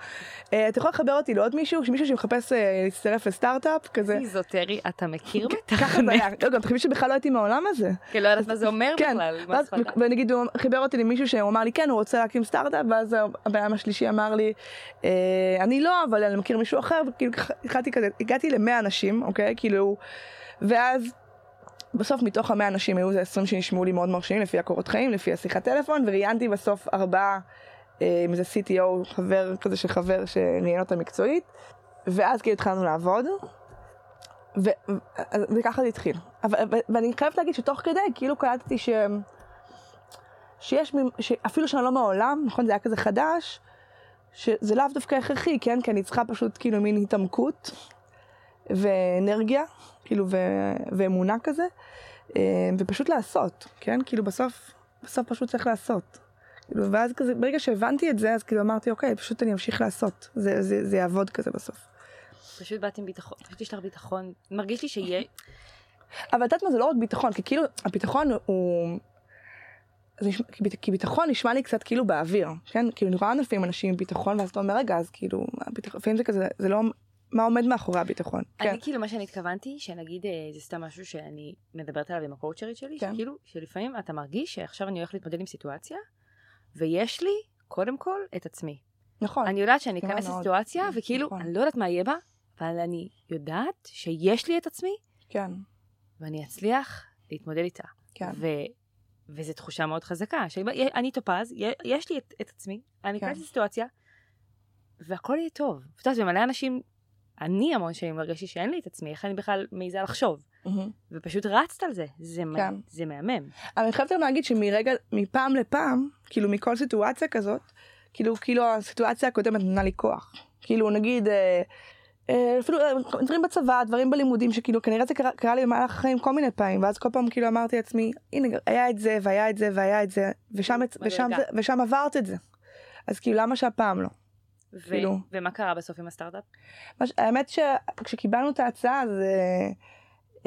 [SPEAKER 1] אה, אתה יכול לחבר אותי לעוד מישהו, מישהו שמחפש אה, להצטרף לסטארט-אפ כזה.
[SPEAKER 2] איזוטרי, אתה מכיר [laughs]
[SPEAKER 1] החנט? ככה זה היה, לא, גם תחשבי שבכלל לא הייתי מהעולם הזה.
[SPEAKER 2] כן, לא יודעת מה זה אומר כן. בכלל.
[SPEAKER 1] ונגיד הוא חיבר אותי למישהו שהוא אמר לי כן, הוא רוצה להקים סטארט-אפ, ואז אדם השלישי אמר לי, אה, אני לא, אבל אני מכיר מישהו אחר, וכאילו התחלתי כזה, הגעתי למאה אנשים, אוקיי? כאילו, ואז בסוף מתוך המאה אנשים היו איזה עשרים שנשמעו לי מאוד מרשימים לפי הקורות חיים, לפי השיחת טלפון, וראיינתי בסוף ארבעה אה, עם איזה CTO, חבר כזה של חבר שראיין אותה מקצועית, ואז כאילו התחלנו לעבוד, ו- וככה זה התחיל. אבל, ואני חייבת להגיד שתוך כדי כאילו קלטתי ש... שיש, שאפילו שאני לא מהעולם, נכון זה היה כזה חדש, שזה לאו דווקא הכרחי, כן? כי אני צריכה פשוט כאילו מין התעמקות ואנרגיה, כאילו, ו- ואמונה כזה, אה, ופשוט לעשות, כן? כאילו בסוף, בסוף פשוט צריך לעשות. כאילו, ואז כזה, ברגע שהבנתי את זה, אז כאילו אמרתי, אוקיי, פשוט אני אמשיך לעשות, זה, זה, זה יעבוד כזה בסוף.
[SPEAKER 2] פשוט באת עם ביטחון, פשוט יש לך ביטחון, מרגיש לי שיהיה,
[SPEAKER 1] אבל את יודעת מה זה לא רק ביטחון, כי כאילו הביטחון הוא... נשמע, כי ביט- כי ביטחון נשמע לי קצת כאילו באוויר, כן? כאילו אני רואה לפעמים אנשים עם ביטחון ואז אתה אומר רגע אז כאילו, לפעמים זה כזה, זה לא, מה עומד מאחורי הביטחון, כן,
[SPEAKER 2] אני כאילו מה שאני התכוונתי, שנגיד אה, זה סתם משהו שאני מדברת עליו עם הקואוצ'רית שלי,
[SPEAKER 1] כן.
[SPEAKER 2] שכאילו, שלפעמים אתה מרגיש שעכשיו אני הולך להתמודד עם סיטואציה, ויש לי, קודם כל, את עצמי.
[SPEAKER 1] נכון,
[SPEAKER 2] אני יודעת שאני אכנס. לסיטואציה, וכאילו,
[SPEAKER 1] נכון.
[SPEAKER 2] אני לא יודעת מה יהיה בה, אבל אני יודעת שיש לי את עצמי,
[SPEAKER 1] כן,
[SPEAKER 2] ואני אצליח להתמודד איתה.
[SPEAKER 1] כן,
[SPEAKER 2] ו... וזו תחושה מאוד חזקה, שאני אני טופז, יש לי את, את עצמי, אני
[SPEAKER 1] כן.
[SPEAKER 2] אכנס לסיטואציה, והכל יהיה טוב. את יודעת, ומלא אנשים, אני המון שנים הרגשתי שאין לי את עצמי, איך אני בכלל מעיזה לחשוב,
[SPEAKER 1] מהמם.
[SPEAKER 2] ופשוט רצת על זה, זה, מה-
[SPEAKER 1] כן.
[SPEAKER 2] זה מהמם.
[SPEAKER 1] אבל אני חייבת גם להגיד שמרגע, מפעם לפעם, כאילו מכל סיטואציה כזאת, כאילו, כאילו הסיטואציה הקודמת נתנה לי כוח. כאילו נגיד, אה, אה, אפילו אה, דברים בצבא, דברים בלימודים, שכאילו כנראה זה קרה, קרה לי במהלך החיים כל מיני פעמים, ואז כל פעם כאילו אמרתי לעצמי, הנה היה את זה, והיה את זה, והיה את זה, ושם, ושם. זה, ושם עברת את זה. אז כאילו למה שהפעם לא?
[SPEAKER 2] ו-
[SPEAKER 1] כאילו.
[SPEAKER 2] ומה קרה בסוף עם הסטארט-אפ?
[SPEAKER 1] מה ש- האמת שכשקיבלנו את ההצעה אז... אה,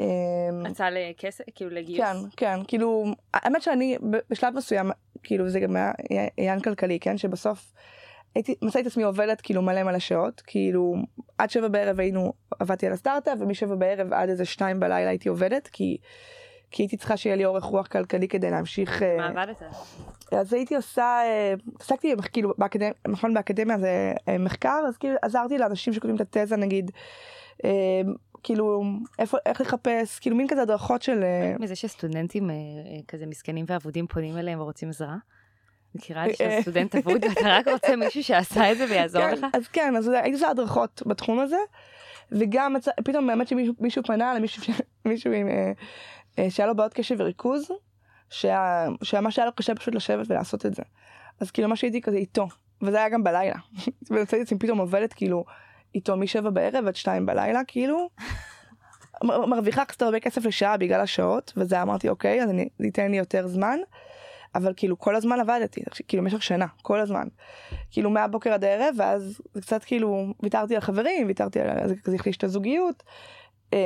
[SPEAKER 1] אה,
[SPEAKER 2] הצעה לכסף, כאילו לגיוס?
[SPEAKER 1] כן, כן, כאילו, האמת שאני בשלב מסוים, כאילו זה גם היה עניין כלכלי, כן, שבסוף הייתי, מצאתי את עצמי עובדת כאילו מלא מלא שעות, כאילו עד שבע בערב היינו, עבדתי על הסטארט-אפ, ומשבע בערב עד איזה שתיים בלילה הייתי עובדת, כי, כי הייתי צריכה שיהיה לי אורך רוח כלכלי כדי להמשיך. אה,
[SPEAKER 2] מה עבדת?
[SPEAKER 1] אז הייתי עושה, אה, עסקתי כאילו באקדמיה, נכון באקדמיה זה אה, מחקר, אז כאילו עזרתי לאנשים שכותבים את התזה נגיד, כאילו איפה, איך לחפש, כאילו מין כזה הדרכות של...
[SPEAKER 2] מזה שסטודנטים כזה מסכנים ואבודים פונים אליהם ורוצים עזרה? מכירה את זה
[SPEAKER 1] אה,
[SPEAKER 2] שאתה סטודנט אבוד [laughs] ואתה רק רוצה מישהו שעשה את זה ויעזור
[SPEAKER 1] כן,
[SPEAKER 2] לך?
[SPEAKER 1] אז כן, אז הייתי עושה הדרכות בתחום הזה, וגם פתאום באמת שמישהו מישהו פנה למישהו עם, שהיה לו בעיות קשב וריכוז, שה- שמה שהיה לו קשה פשוט לשבת ולעשות את זה. אז כאילו מה שהייתי כזה איתו, וזה היה גם בלילה. [laughs] ויצאתי את עצמי פתאום עובדת כאילו איתו משבע בערב עד שתיים בלילה, כאילו. [laughs] מרוויחה קצת הרבה כסף לשעה בגלל השעות, וזה אמרתי אוקיי, אז אני, זה ייתן לי יותר זמן. אבל כאילו כל הזמן עבדתי, כאילו במשך שנה, כל הזמן. כאילו מהבוקר עד הערב, ואז זה קצת כאילו ויתרתי על חברים, ויתרתי על זה כזה החליש את הזוגיות. אמ,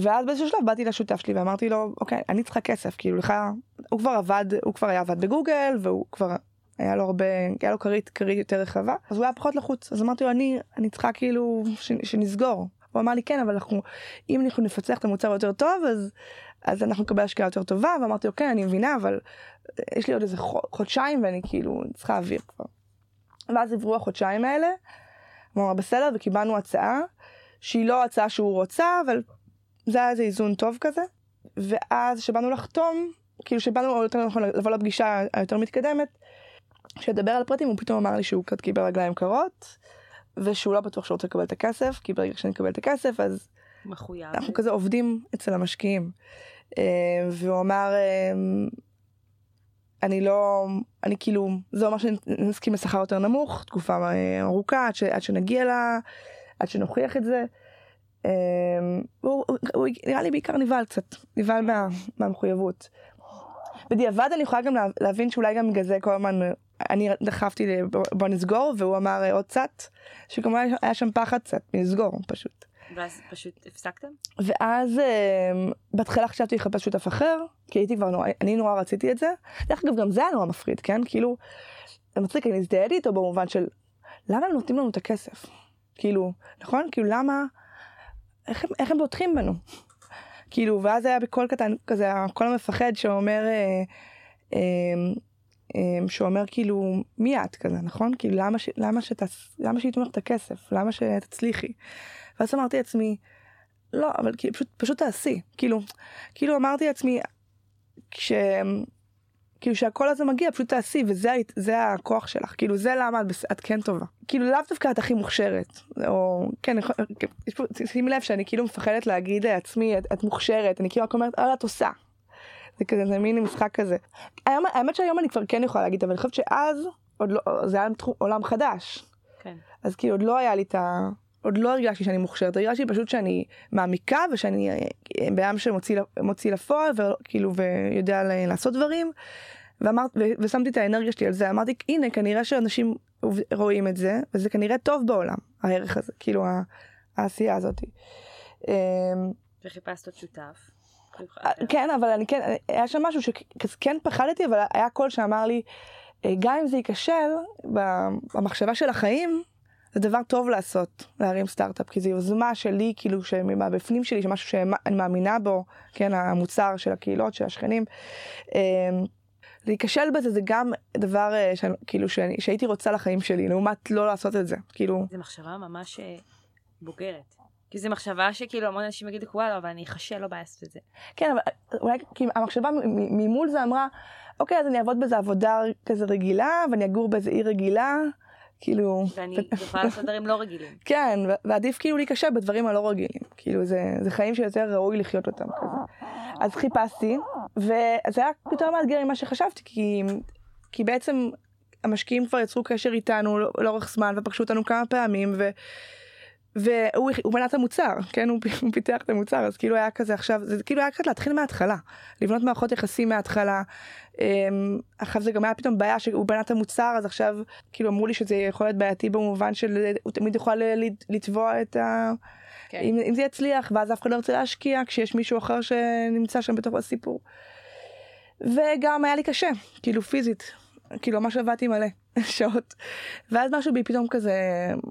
[SPEAKER 1] ואז באיזשהו שלב באתי לשותף שלי ואמרתי לו, אוקיי, אני צריכה כסף, כאילו לך, הוא כבר עבד, הוא כבר היה עבד בגוגל, והוא כבר היה לו הרבה, היה לו כרית, כרית יותר רחבה, אז הוא היה פחות לחוץ, אז אמרתי לו, אני, אני צריכה כאילו שנסגור. הוא אמר לי, כן, אבל אנחנו, אם אנחנו נפצח את המוצר יותר טוב, אז, אז אנחנו נקבל השקעה יותר טובה, ואמרתי, אוקיי, אני מבינה, אבל יש לי עוד איזה חו- חודשיים ואני כאילו צריכה אוויר כבר. ואז עברו החודשיים האלה, אמר בסדר וקיבלנו הצעה שהיא לא הצעה שהוא רוצה אבל זה היה איזה איזון טוב כזה. ואז שבאנו לחתום, כאילו שבאנו או יותר נכון לבוא לפגישה היותר מתקדמת, שידבר על הפרטים הוא פתאום אמר לי שהוא קצת קיבל רגליים קרות ושהוא לא בטוח שהוא רוצה לקבל את הכסף כי ברגע שאני אקבל את הכסף אז
[SPEAKER 2] מחויב.
[SPEAKER 1] אנחנו כזה עובדים אצל המשקיעים. אה, והוא אמר, אה, אני לא, אני כאילו, זה אומר שנסכים לשכר יותר נמוך, תקופה אה, ארוכה, עד, ש, עד שנגיע לה, עד שנוכיח את זה. אה, הוא, הוא, הוא נראה לי בעיקר נבהל קצת, נבהל מה, מהמחויבות. בדיעבד אני יכולה גם לה- להבין שאולי גם בגלל זה כל הזמן אני דחפתי בוא- נסגור והוא אמר עוד קצת, שכמובן היה שם פחד קצת מלסגור פשוט.
[SPEAKER 2] ואז פשוט הפסקתם?
[SPEAKER 1] ואז אה, בהתחלה חשבתי לחפש שותף אחר, כי הייתי כבר נורא, אני נורא רציתי את זה. דרך אגב, גם זה היה נורא מפחיד, כן? כאילו, זה מצחיק, אני הזדהיתי איתו במובן של, למה הם נותנים לנו את הכסף? כאילו, נכון? כאילו, למה, איך איך הם בוטחים בנו? כאילו, ואז היה בקול קטן כזה, הקול המפחד שאומר, אה, אה, אה, שאומר כאילו, מי את כזה, נכון? כאילו, למה, ש, למה, שתס, למה שהיא תומכת את הכסף? למה שתצליחי? ואז אמרתי לעצמי, לא, אבל כאילו, פשוט, פשוט תעשי. כאילו, כאילו אמרתי לעצמי, כש... כאילו שהקול הזה מגיע, פשוט תעשי, וזה הכוח שלך. כאילו, זה למה את, את כן טובה. כאילו, לאו דווקא את הכי מוכשרת. או, כן, יכול- יש פה, שימי לב שאני כאילו מפחדת להגיד לעצמי, את, את מוכשרת, אני כאילו רק אומרת, אה, את עושה. זה כזה, זה מין משחק כזה. היום, האמת שהיום אני כבר כן יכולה להגיד, אבל אני חושבת שאז, עוד לא, זה היה עולם חדש.
[SPEAKER 2] כן.
[SPEAKER 1] אז כאילו עוד לא היה לי את ה... עוד לא הרגשתי שאני מוכשרת, הרגשתי פשוט שאני מעמיקה ושאני אה, אדם שמוציא מוציא לפועל וכאילו ויודע לעשות דברים. ואמרת, ושמתי את האנרגיה שלי על זה, אמרתי הנה כנראה שאנשים רואים את זה וזה כנראה טוב בעולם הערך הזה, כאילו העשייה הזאת. אמ,
[SPEAKER 2] וחיפשת עוד שותף.
[SPEAKER 1] כן, אבל אני כן, היה שם משהו שכן פחדתי, אבל היה קול שאמר לי, "אה, גם אם זה ייכשל, במחשבה של החיים, זה דבר טוב לעשות, להרים סטארט-אפ, כי זו יוזמה שלי, כאילו, שמבפנים שלי, שמשהו שאני מאמינה בו, כן, המוצר של הקהילות, של השכנים. אמ, להיכשל בזה זה גם דבר, אה, שאני, כאילו, שאני, שהייתי רוצה לחיים שלי, לעומת לא לעשות את זה, כאילו.
[SPEAKER 2] זו מחשבה ממש אה, בוגרת. כי זו מחשבה שכאילו המון אנשים יגידו, וואלה, אבל אני אכשל, לא בעיה לעשות את זה.
[SPEAKER 1] כן, אבל אולי, כי המחשבה ממול זה אמרה, אוקיי, אז אני אעבוד באיזה עבודה כזה רגילה, ואני אגור באיזה עיר רגילה, כאילו...
[SPEAKER 2] ואני יכולה לעשות דברים לא רגילים.
[SPEAKER 1] כן, ועדיף כאילו להיכשל בדברים הלא רגילים. כאילו, זה, זה חיים שיותר ראוי לחיות אותם כזה. אז חיפשתי, וזה היה יותר מאתגר ממה שחשבתי, כי, כי בעצם המשקיעים כבר יצרו קשר איתנו לא- לאורך זמן, ופגשו אותנו כמה פעמים, ו... והוא הוא בנה את המוצר, כן, הוא, הוא פיתח את המוצר, אז כאילו היה כזה עכשיו, זה כאילו היה קצת להתחיל מההתחלה, לבנות מערכות יחסים מההתחלה. אמ, עכשיו זה גם היה פתאום בעיה שהוא בנה את המוצר, אז עכשיו כאילו אמרו לי שזה יכול להיות בעייתי במובן של הוא תמיד יכול לתבוע את ה...
[SPEAKER 2] כן.
[SPEAKER 1] אם, אם זה יצליח, ואז אף אחד לא ירצה להשקיע כשיש מישהו אחר שנמצא שם בתוך הסיפור. וגם היה לי קשה, כאילו פיזית, כאילו ממש עבדתי מלא [laughs] שעות. ואז משהו בי פתאום כזה,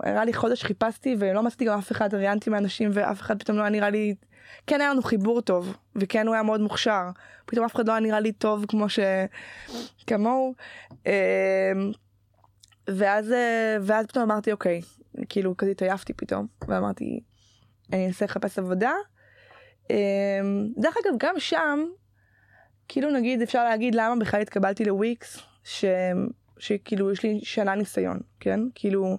[SPEAKER 1] הראה לי חודש חיפשתי ולא מצאתי גם אף אחד, ראיינתי מאנשים ואף אחד פתאום לא היה נראה לי, כן היה לנו חיבור טוב, וכן הוא היה מאוד מוכשר, פתאום אף אחד לא היה נראה לי טוב כמו ש... כמוהו. אמ, ואז, אה, ואז פתאום אמרתי אוקיי, כאילו כזה התעייפתי פתאום, ואמרתי, אני אנסה לחפש עבודה. אמ, דרך אגב, גם שם, כאילו נגיד אפשר להגיד למה בכלל התקבלתי לוויקס, ש... שכאילו יש לי שנה ניסיון, כן? כאילו,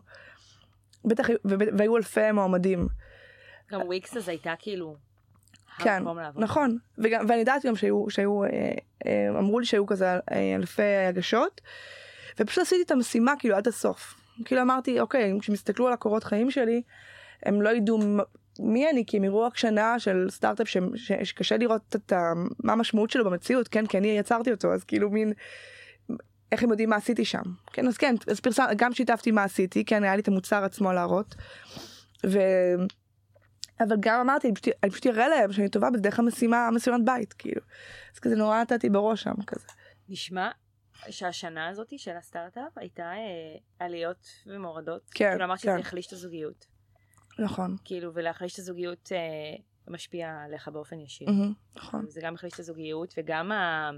[SPEAKER 1] בטח, והיו אלפי מועמדים.
[SPEAKER 2] גם וויקס אז הייתה כאילו...
[SPEAKER 1] כן. נכון, וגם, ואני יודעת גם שהיו, שהיו אה, אה, אמרו לי שהיו כזה אה, אלפי הגשות, ופשוט עשיתי את המשימה כאילו עד הסוף. כאילו אמרתי, אוקיי, כשהם יסתכלו על הקורות חיים שלי, הם לא ידעו מי אני, כי הם יראו רק שנה של סטארט-אפ ש, ש, שקשה לראות את ה, מה המשמעות שלו במציאות, כן, כי אני יצרתי אותו, אז כאילו מין, איך הם יודעים מה עשיתי שם. כן, אז כן, אז פרסם, גם שיתפתי מה עשיתי, כן, היה לי את המוצר עצמו להראות. ו... אבל גם אמרתי, אני פשוט, אני פשוט אראה להם שאני טובה בזה דרך המשימה, המשימת בית, כאילו. אז כזה נורא נתתי בראש שם, כזה.
[SPEAKER 2] נשמע שהשנה הזאת של הסטארט-אפ הייתה אה, עליות ומורדות.
[SPEAKER 1] כן,
[SPEAKER 2] כאילו אמרת
[SPEAKER 1] כן.
[SPEAKER 2] שזה החליש את הזוגיות.
[SPEAKER 1] נכון.
[SPEAKER 2] כאילו, ולהחליש את הזוגיות אה, משפיע עליך באופן ישיר.
[SPEAKER 1] מהמם, נכון,
[SPEAKER 2] זה גם החליש את הזוגיות, וגם ה...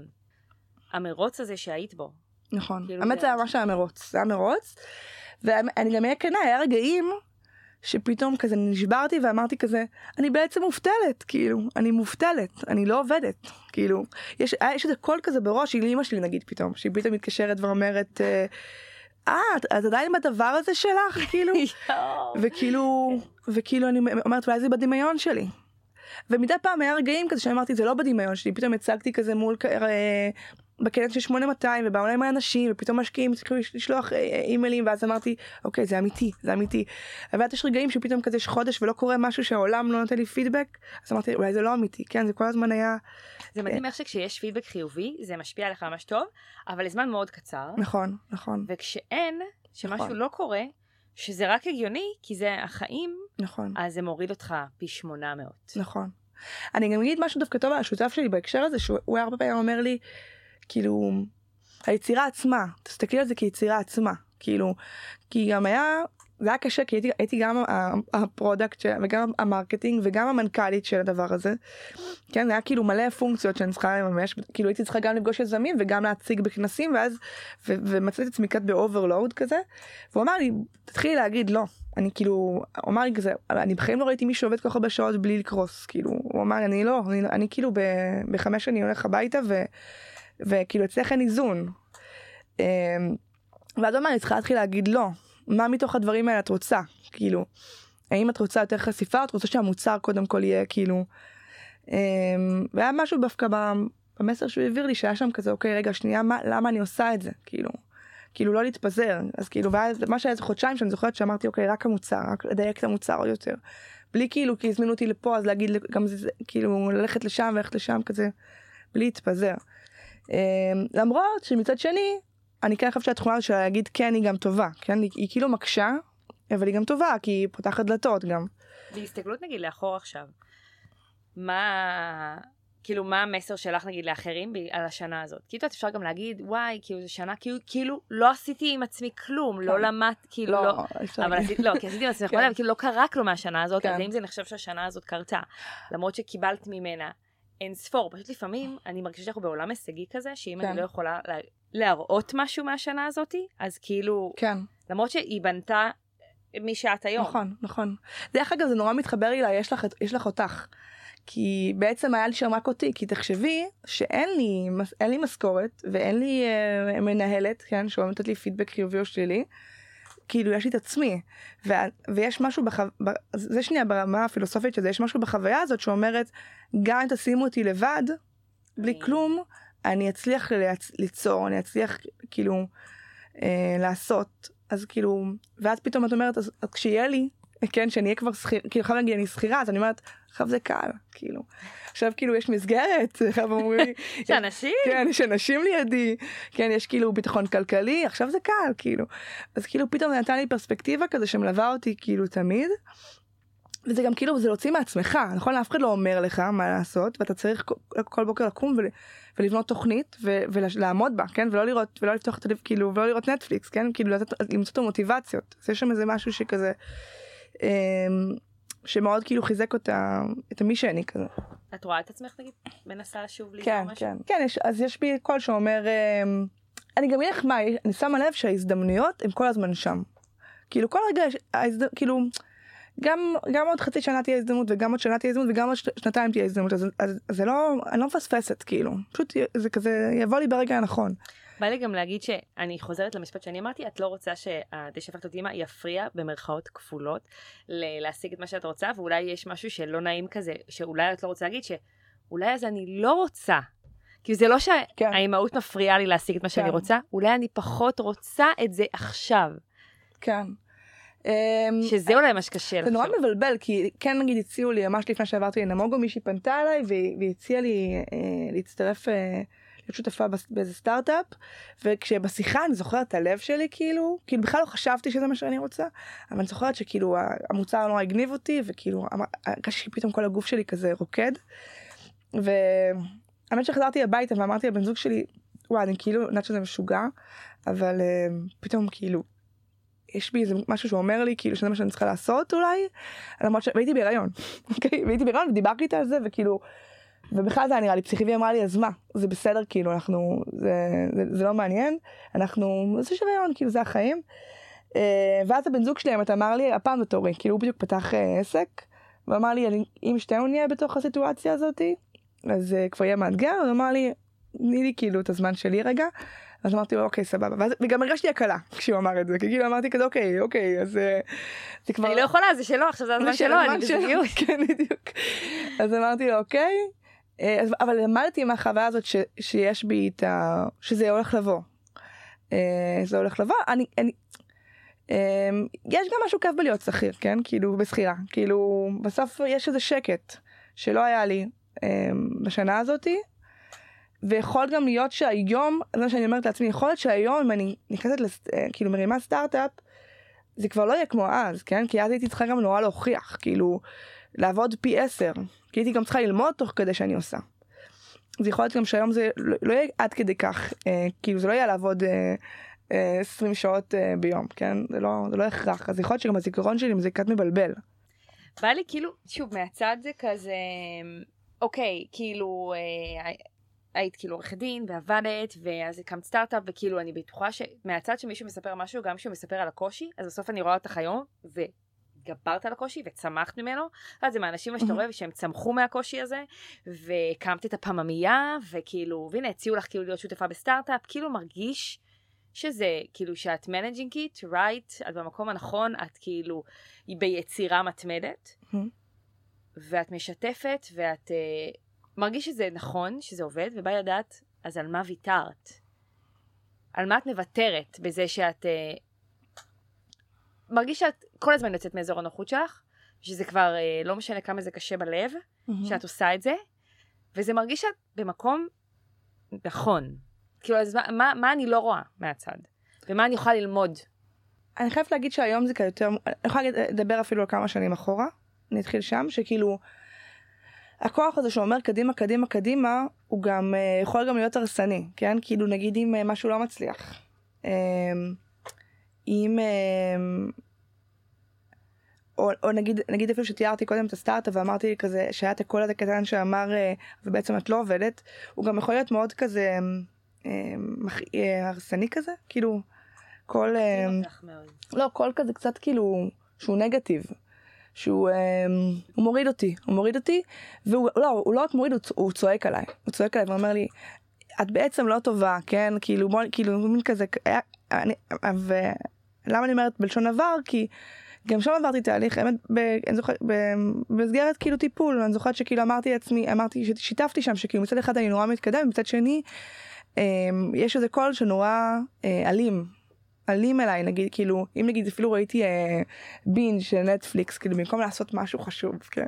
[SPEAKER 2] המרוץ הזה שהיית בו.
[SPEAKER 1] נכון.
[SPEAKER 2] כאילו
[SPEAKER 1] האמת
[SPEAKER 2] זה-
[SPEAKER 1] זה ממש היה מרוץ, זה היה מרוץ. ואני גם אהיה כנה, היה רגעים שפתאום כזה נשברתי ואמרתי כזה, אני בעצם מובטלת, כאילו, אני מובטלת, אני לא עובדת, כאילו, יש, היה- יש איזה קול כזה בראש, היא לאמא שלי נגיד פתאום, שהיא פתאום מתקשרת ואומרת, אה, אה, את- את עדיין בדבר הזה שלך, [laughs] כאילו, וכאילו, וכאילו אני אומרת, אולי זה בדמיון שלי. ומדי פעם היה רגעים כזה שאמרתי, זה לא בדמיון שלי, פתאום הצגתי כזה מול, אה, בכנס של 8200 ובאו עם האנשים ופתאום משקיעים התחילו לשלוח אה, אה, אימיילים ואז אמרתי אוקיי זה אמיתי זה אמיתי. ואז יש רגעים שפתאום כזה יש חודש ולא קורה משהו שהעולם לא נותן לי פידבק אז אמרתי אולי זה לא אמיתי כן זה כל הזמן היה
[SPEAKER 2] זה מדהים איך שכשיש פידבק חיובי, זה משפיע עליך ממש טוב, אבל לזמן מאוד קצר,
[SPEAKER 1] נכון נכון
[SPEAKER 2] וכשאין, שמשהו
[SPEAKER 1] נכון.
[SPEAKER 2] לא קורה, שזה רק הגיוני, כי זה החיים,
[SPEAKER 1] נכון
[SPEAKER 2] אז זה מוריד אותך פי 800.
[SPEAKER 1] נכון. אני גם אגיד משהו דווקא טוב על השותף שלי בהקשר הזה שהוא הוא הרבה פעמים אומר לי כאילו היצירה עצמה תסתכלי על זה כיצירה עצמה כאילו כי גם היה זה היה קשה כי הייתי, הייתי גם ה product של- וגם ה marketing וגם המנכ"לית של הדבר הזה. כן זה היה כאילו מלא פונקציות שאני צריכה לממש כאילו הייתי צריכה גם לפגוש יזמים וגם להציג בכנסים ואז ו- ומצאתי את עצמי קצת ב overload כזה. והוא אמר לי תתחילי להגיד לא אני כאילו הוא אמר לי כזה אני בחיים לא ראיתי מישהו עובד כל כך הרבה שעות בלי לקרוס כאילו הוא אמר אני לא אני, אני כאילו ב, בחמש אני הולך הביתה ו, וכאילו אצלך אין איזון. אמ, ואז הוא אמר לי צריכה להתחיל להגיד לא מה מתוך הדברים האלה את רוצה כאילו האם את רוצה יותר חשיפה או את רוצה שהמוצר קודם כל יהיה כאילו. אמ, והיה משהו דווקא במסר שהוא העביר לי שהיה שם כזה אוקיי רגע שנייה מה למה אני עושה את זה כאילו. כאילו לא להתפזר אז כאילו ואז מה שהיה איזה חודשיים שאני זוכרת שאמרתי אוקיי רק המוצר רק לדייק את המוצר עוד יותר. בלי כאילו כי הזמינו אותי לפה אז להגיד גם זה כאילו ללכת לשם וללכת לשם כזה בלי להתפזר. אמ, למרות שמצד שני אני כן חושבת שהתכונה שלה להגיד כן היא גם טובה כן היא, היא כאילו מקשה אבל היא גם טובה כי היא פותחת דלתות גם.
[SPEAKER 2] בהסתכלות נגיד לאחור עכשיו, מה, כאילו מה המסר שלך נגיד לאחרים על השנה הזאת? כאילו את אפשר גם להגיד, וואי, כאילו זו שנה, כאילו, כאילו לא עשיתי עם עצמי כלום, לא
[SPEAKER 1] כן.
[SPEAKER 2] למד, כאילו
[SPEAKER 1] לא,
[SPEAKER 2] לא,
[SPEAKER 1] אפשר
[SPEAKER 2] אבל. עשיתי, לא, כי עשיתי עם עצמי
[SPEAKER 1] כן.
[SPEAKER 2] חולה, אבל כאילו לא קרה כלום מהשנה הזאת, אז
[SPEAKER 1] כן.
[SPEAKER 2] האם זה נחשב שהשנה הזאת קרתה? למרות שקיבלת ממנה אין ספור, פשוט לפעמים אני מרגישה שאנחנו בעולם הישגי כזה, שאם
[SPEAKER 1] כן.
[SPEAKER 2] אני לא יכולה לה- להראות משהו מהשנה הזאתי, אז כאילו,
[SPEAKER 1] כן,
[SPEAKER 2] למרות שהיא בנתה מי שאת היום.
[SPEAKER 1] נכון, נכון. דרך אגב, זה נורא מתחבר לי, ל- יש לך, יש לך אותך. כי בעצם היה לי שם רק אותי, כי תחשבי שאין לי, לי משכורת ואין לי אה, מנהלת, כן, שאומרת לי פידבק חיובי או שלילי. כאילו יש לי את עצמי. ו- ויש משהו בחו... ב... זה שנייה ברמה הפילוסופית שזה יש משהו בחוויה הזאת שאומרת גם אם תשימו אותי לבד בלי
[SPEAKER 2] אני-
[SPEAKER 1] כלום אני אצליח ליצ... ליצור אני אצליח כאילו אה, לעשות. אז כאילו ואז פתאום את אומרת אז, אז כשיהיה לי כן שאני אהיה כבר שכיר כאילו עכשיו נגיד אני שכירה אז אני אומרת עכשיו זה קל כאילו עכשיו כאילו יש מסגרת [laughs] עכשיו אומרים לי
[SPEAKER 2] יש אנשים?
[SPEAKER 1] כן, יש אנשים לידי, כן, יש כאילו ביטחון כלכלי, עכשיו זה קל, כאילו. אז כאילו פתאום זה נתן לי פרספקטיבה כזה שמלווה אותי כאילו תמיד. וזה גם כאילו, זה להוציא מעצמך, נכון? אף אחד לא אומר לך מה לעשות, ואתה צריך כל, כל בוקר לקום ול, ולבנות תוכנית ו, ולעמוד בה, כן? ולא לראות, ולא לפתוח את הלב, כאילו, ולא לראות נטפליקס, כן? כאילו, למצוא את המוטיבציות. אז יש שם איזה משהו שכזה, שמאוד כאילו חיזק אותה, את המי שאני כזה.
[SPEAKER 2] את רואה את עצמך נגיד מנסה שוב ליצור
[SPEAKER 1] כן,
[SPEAKER 2] משהו?
[SPEAKER 1] כן, כן, יש, אז יש בי קול שאומר, אמ, אני גם אגיד לך מה, אני שמה לב שההזדמנויות הן כל הזמן שם. כאילו כל רגע, ההזד... כאילו, גם, גם עוד חצי שנה תהיה הזדמנות וגם עוד שנה תהיה הזדמנות וגם עוד שנתיים תהיה הזדמנות, אז, אז, אז זה לא, אני לא מפספסת כאילו, פשוט זה כזה יבוא לי ברגע הנכון.
[SPEAKER 2] בא לי גם להגיד שאני חוזרת למשפט שאני אמרתי, את לא רוצה שהדשא שהפכת אותי אימא יפריע במרכאות כפולות ל- להשיג את מה שאת רוצה, ואולי יש משהו שלא נעים כזה, שאולי את לא רוצה להגיד, שאולי אז אני לא רוצה. כי זה לא
[SPEAKER 1] כן.
[SPEAKER 2] שהאימהות מפריעה לי להשיג את מה שאני
[SPEAKER 1] כן.
[SPEAKER 2] רוצה, אולי אני פחות רוצה את זה עכשיו.
[SPEAKER 1] כן. אמ,
[SPEAKER 2] שזה אולי מה שקשה
[SPEAKER 1] זה נורא. מבלבל כי כן נגיד הציעו לי ממש לפני שעברתי לנמוגו מישהי פנתה אליי והיא והיא הציעה לי אה, להצטרף אה, להיות שותפה באיזה סטארט-אפ וכשבשיחה אני זוכרת את הלב שלי כאילו כאילו בכלל לא חשבתי שזה מה שאני רוצה אבל אני זוכרת שכאילו המוצר נורא הגניב אותי וכאילו הרגשתי שפתאום כל הגוף שלי כזה רוקד. והאמת שחזרתי הביתה ואמרתי לבן זוג שלי וואי אני כאילו יודעת שזה משוגע אבל אה, פתאום כאילו יש בי איזה משהו שאומר לי כאילו שזה מה שאני צריכה לעשות אולי למרות שהייתי בהיריון [laughs] אוקיי והייתי בהיריון ודיברתי איתה על זה וכאילו ובכלל זה היה נראה לי פסיכי והיא אמרה לי אז מה זה בסדר כאילו אנחנו זה, זה, זה לא מעניין אנחנו זה שוויון כאילו זה החיים. אה, ואז הבן זוג שלי האמת אמר לי הפעם זה תורי כאילו הוא בדיוק פתח אה, עסק ואמר לי אם שתינו נהיה בתוך הסיטואציה הזאתי אז אה, כבר יהיה מאתגר הוא אמר לי תני לי כאילו את הזמן שלי רגע. אז אמרתי לו אוקיי סבבה ואז, וגם הרגשתי הקלה כשהוא אמר את זה כי כאילו אמרתי כזה אוקיי אוקיי אז זה כבר
[SPEAKER 2] אני לא יכולה, זה שלו, עכשיו זה הזמן שלו, אני בזוגיות. [laughs]
[SPEAKER 1] כן בדיוק. אז אמרתי לו אוקיי אבל למדתי מהחוויה הזאת ש, שיש בי את ה... שזה הולך לבוא. אה, זה הולך לבוא אני, אני אה, יש גם משהו כיף בלהיות שכיר כן כאילו בשכירה כאילו בסוף יש איזה שקט שלא היה לי אה, בשנה הזאתי. ויכול גם להיות שהיום זה מה שאני אומרת לעצמי יכול להיות שהיום אם אני נכנסת לס... אה, כאילו מרימה סטארט-אפ זה כבר לא יהיה כמו אז כן כי אז הייתי צריכה גם נורא להוכיח כאילו לעבוד פי עשר כי הייתי גם צריכה ללמוד תוך כדי שאני עושה. אז יכול להיות גם שהיום זה לא, לא יהיה עד כדי כך אה, כאילו זה לא יהיה לעבוד אה, אה, 20 שעות אה, ביום כן זה לא זה לא הכרח אז יכול להיות שגם הזיכרון שלי זה קצת מבלבל.
[SPEAKER 2] בא לי כאילו, שוב, מהצד זה כזה, אוקיי, כאילו, אה, היית כאילו עורכת דין ועבדת, ואז הקמת סטארט-אפ, וכאילו אני בטוחה שמהצד שמישהו מספר משהו, גם כשהוא מספר על הקושי, אז בסוף אני רואה אותך היום, וגברת על הקושי וצמחת ממנו, אז זה מהאנשים שאתה. רואה שהם צמחו מהקושי הזה, והקמת את הפממייה, וכאילו, והנה הציעו לך כאילו להיות שותפה בסטארט-אפ, כאילו מרגיש שזה כאילו שאת managing it, right, את במקום הנכון, את כאילו ביצירה מתמדת. ואת משתפת, ואת uh, מרגיש שזה נכון, שזה עובד, ובא לדעת, אז על מה ויתרת? על מה את מוותרת בזה שאת... Uh, מרגיש שאת כל הזמן יוצאת מאזור הנוחות שלך, שזה כבר uh, לא משנה כמה זה קשה בלב, שאת עושה את זה, וזה מרגיש שאת במקום נכון. כאילו, אז מה, מה, מה אני לא רואה מהצד? ומה אני יכולה ללמוד?
[SPEAKER 1] אני חייבת להגיד שהיום זה יותר אני יכולה לדבר אפילו על כמה שנים אחורה אני אתחיל שם, שכאילו, הכוח הזה שאומר קדימה, קדימה, קדימה, הוא גם uh, יכול גם להיות הרסני, כן? כאילו נגיד אם uh, משהו לא מצליח. Um, אם... Um, או, או נגיד, נגיד אפילו שתיארתי קודם את הסטארט-אפ ואמרתי כזה שהיה את הקול הזה קטן שאמר ובעצם את לא עובדת, הוא גם יכול להיות מאוד כזה הרסני כזה, כאילו קול, לא קול כזה קצת כאילו שהוא נגטיב, שהוא הוא מוריד אותי, הוא מוריד אותי, והוא לא, הוא לא רק מוריד, הוא, הוא צועק עליי, הוא צועק עליי ואומר לי, את בעצם לא טובה, כן, כאילו, בוא, כאילו, מין כזה, היה, אני, ולמה אני אומרת בלשון עבר? כי גם שם עברתי תהליך, האמת, אני זוכרת, במסגרת כאילו טיפול, אני זוכרת שכאילו אמרתי לעצמי, אמרתי, שיתפתי שם, שכאילו מצד אחד אני נורא מתקדם, מצד שני, יש איזה קול שנורא אלים, אלים אליי נגיד כאילו אם נגיד אפילו ראיתי אה, בינג' של נטפליקס כאילו במקום לעשות משהו חשוב כן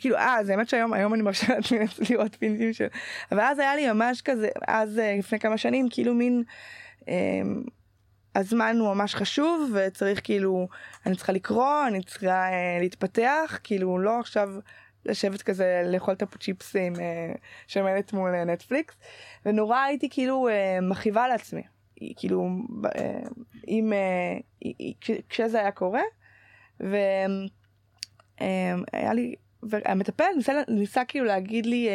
[SPEAKER 1] כאילו אה זה האמת שהיום היום אני מרשה לעצמי [laughs] לראות בינג'ים של אבל אז היה לי ממש כזה אז אה, לפני כמה שנים כאילו מין. אה, הזמן הוא ממש חשוב וצריך כאילו אני צריכה לקרוא אני צריכה אה, להתפתח כאילו לא עכשיו לשבת כזה לאכול את הפוצ'יפס עם אה, שמנת מול אה, נטפליקס. ונורא הייתי כאילו אה, מכאיבה לעצמי. כאילו אם כשזה היה קורה והיה לי והמטפל ניסה, ניסה כאילו להגיד לי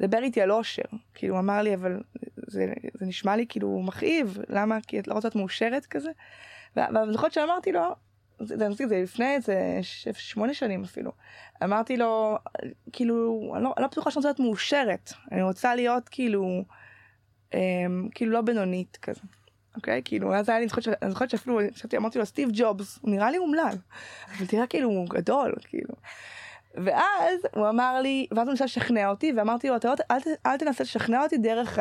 [SPEAKER 1] לדבר איתי על אושר כאילו הוא אמר לי אבל זה, זה נשמע לי כאילו מכאיב למה כי את לא רוצה להיות מאושרת כזה ואני זוכרת שאמרתי לו זה, זה, זה לפני איזה שמונה שנים אפילו אמרתי לו כאילו אני לא, לא בטוחה שאני רוצה להיות מאושרת אני רוצה להיות כאילו אמ, כאילו לא בינונית כזה. אוקיי? כאילו, אז היה לי, אני זוכרת שאפילו, אמרתי לו, סטיב ג'ובס, הוא נראה לי אומלל, אבל תראה כאילו הוא גדול, כאילו. ואז הוא אמר לי, ואז הוא ניסה לשכנע אותי, ואמרתי לו, אתה אל, אל תנסה לשכנע אותי דרך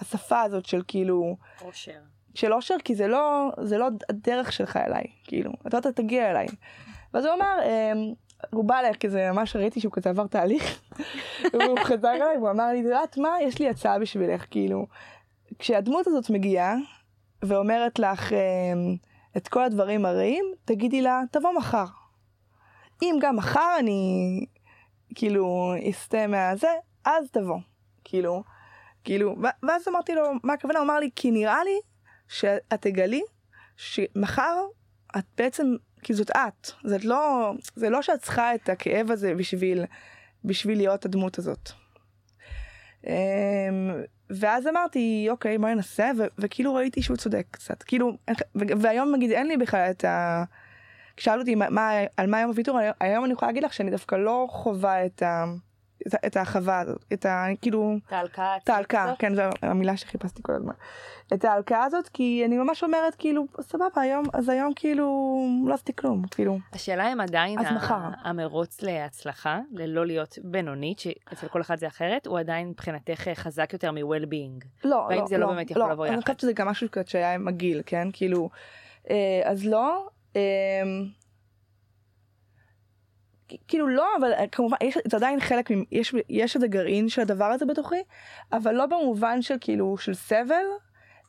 [SPEAKER 1] השפה הזאת של כאילו...
[SPEAKER 2] אושר.
[SPEAKER 1] של אושר, כי זה לא, זה לא הדרך שלך אליי, כאילו, אתה לא תגיע אליי. ואז הוא אמר, אמ, הוא בא אליי כזה ממש ראיתי שהוא כזה עבר תהליך [laughs] והוא חזר אליי והוא אמר לי את יודעת מה יש לי הצעה בשבילך כאילו כשהדמות הזאת מגיעה ואומרת לך אה, את כל הדברים הרעים תגידי לה תבוא מחר. אם גם מחר אני כאילו אסטה מהזה אז תבוא. כאילו כאילו ואז אמרתי לו מה הכוונה? הוא אמר לי כי נראה לי שאת תגלי שמחר את בעצם כי זאת את, זאת לא, זה לא שאת צריכה את הכאב הזה בשביל, בשביל להיות הדמות הזאת. אמ, ואז אמרתי אוקיי בואי ננסה. וכאילו ראיתי שהוא צודק קצת. כאילו והיום נגיד אין לי בכלל את ה... כשאלו אותי מה, מה, על מה היום הוויתור היום אני יכולה להגיד לך שאני דווקא לא חווה את ה... את, את ההרחבה הזאת, את ה... כאילו...
[SPEAKER 2] את ההלקאה.
[SPEAKER 1] את ההלקאה, כן, זו המילה שחיפשתי כל הזמן. את ההלקאה הזאת, כי אני ממש אומרת, כאילו, סבבה, היום, אז היום כאילו, לא עשיתי כלום, כאילו.
[SPEAKER 2] השאלה אם עדיין המרוץ להצלחה, ללא להיות בינונית, שאצל כל אחד זה אחרת, הוא עדיין מבחינתך חזק יותר מ-well-being.
[SPEAKER 1] לא, לא,
[SPEAKER 2] והאם זה לא, לא באמת יכול לא, לבוא יחד?
[SPEAKER 1] אני חושבת שזה גם משהו שהיה עם הגיל, כן? כאילו, אה, אז לא. אה, כאילו לא אבל אה, כמובן יש זה עדיין חלק יש יש איזה גרעין של הדבר הזה בתוכי אבל לא במובן של כאילו של סבל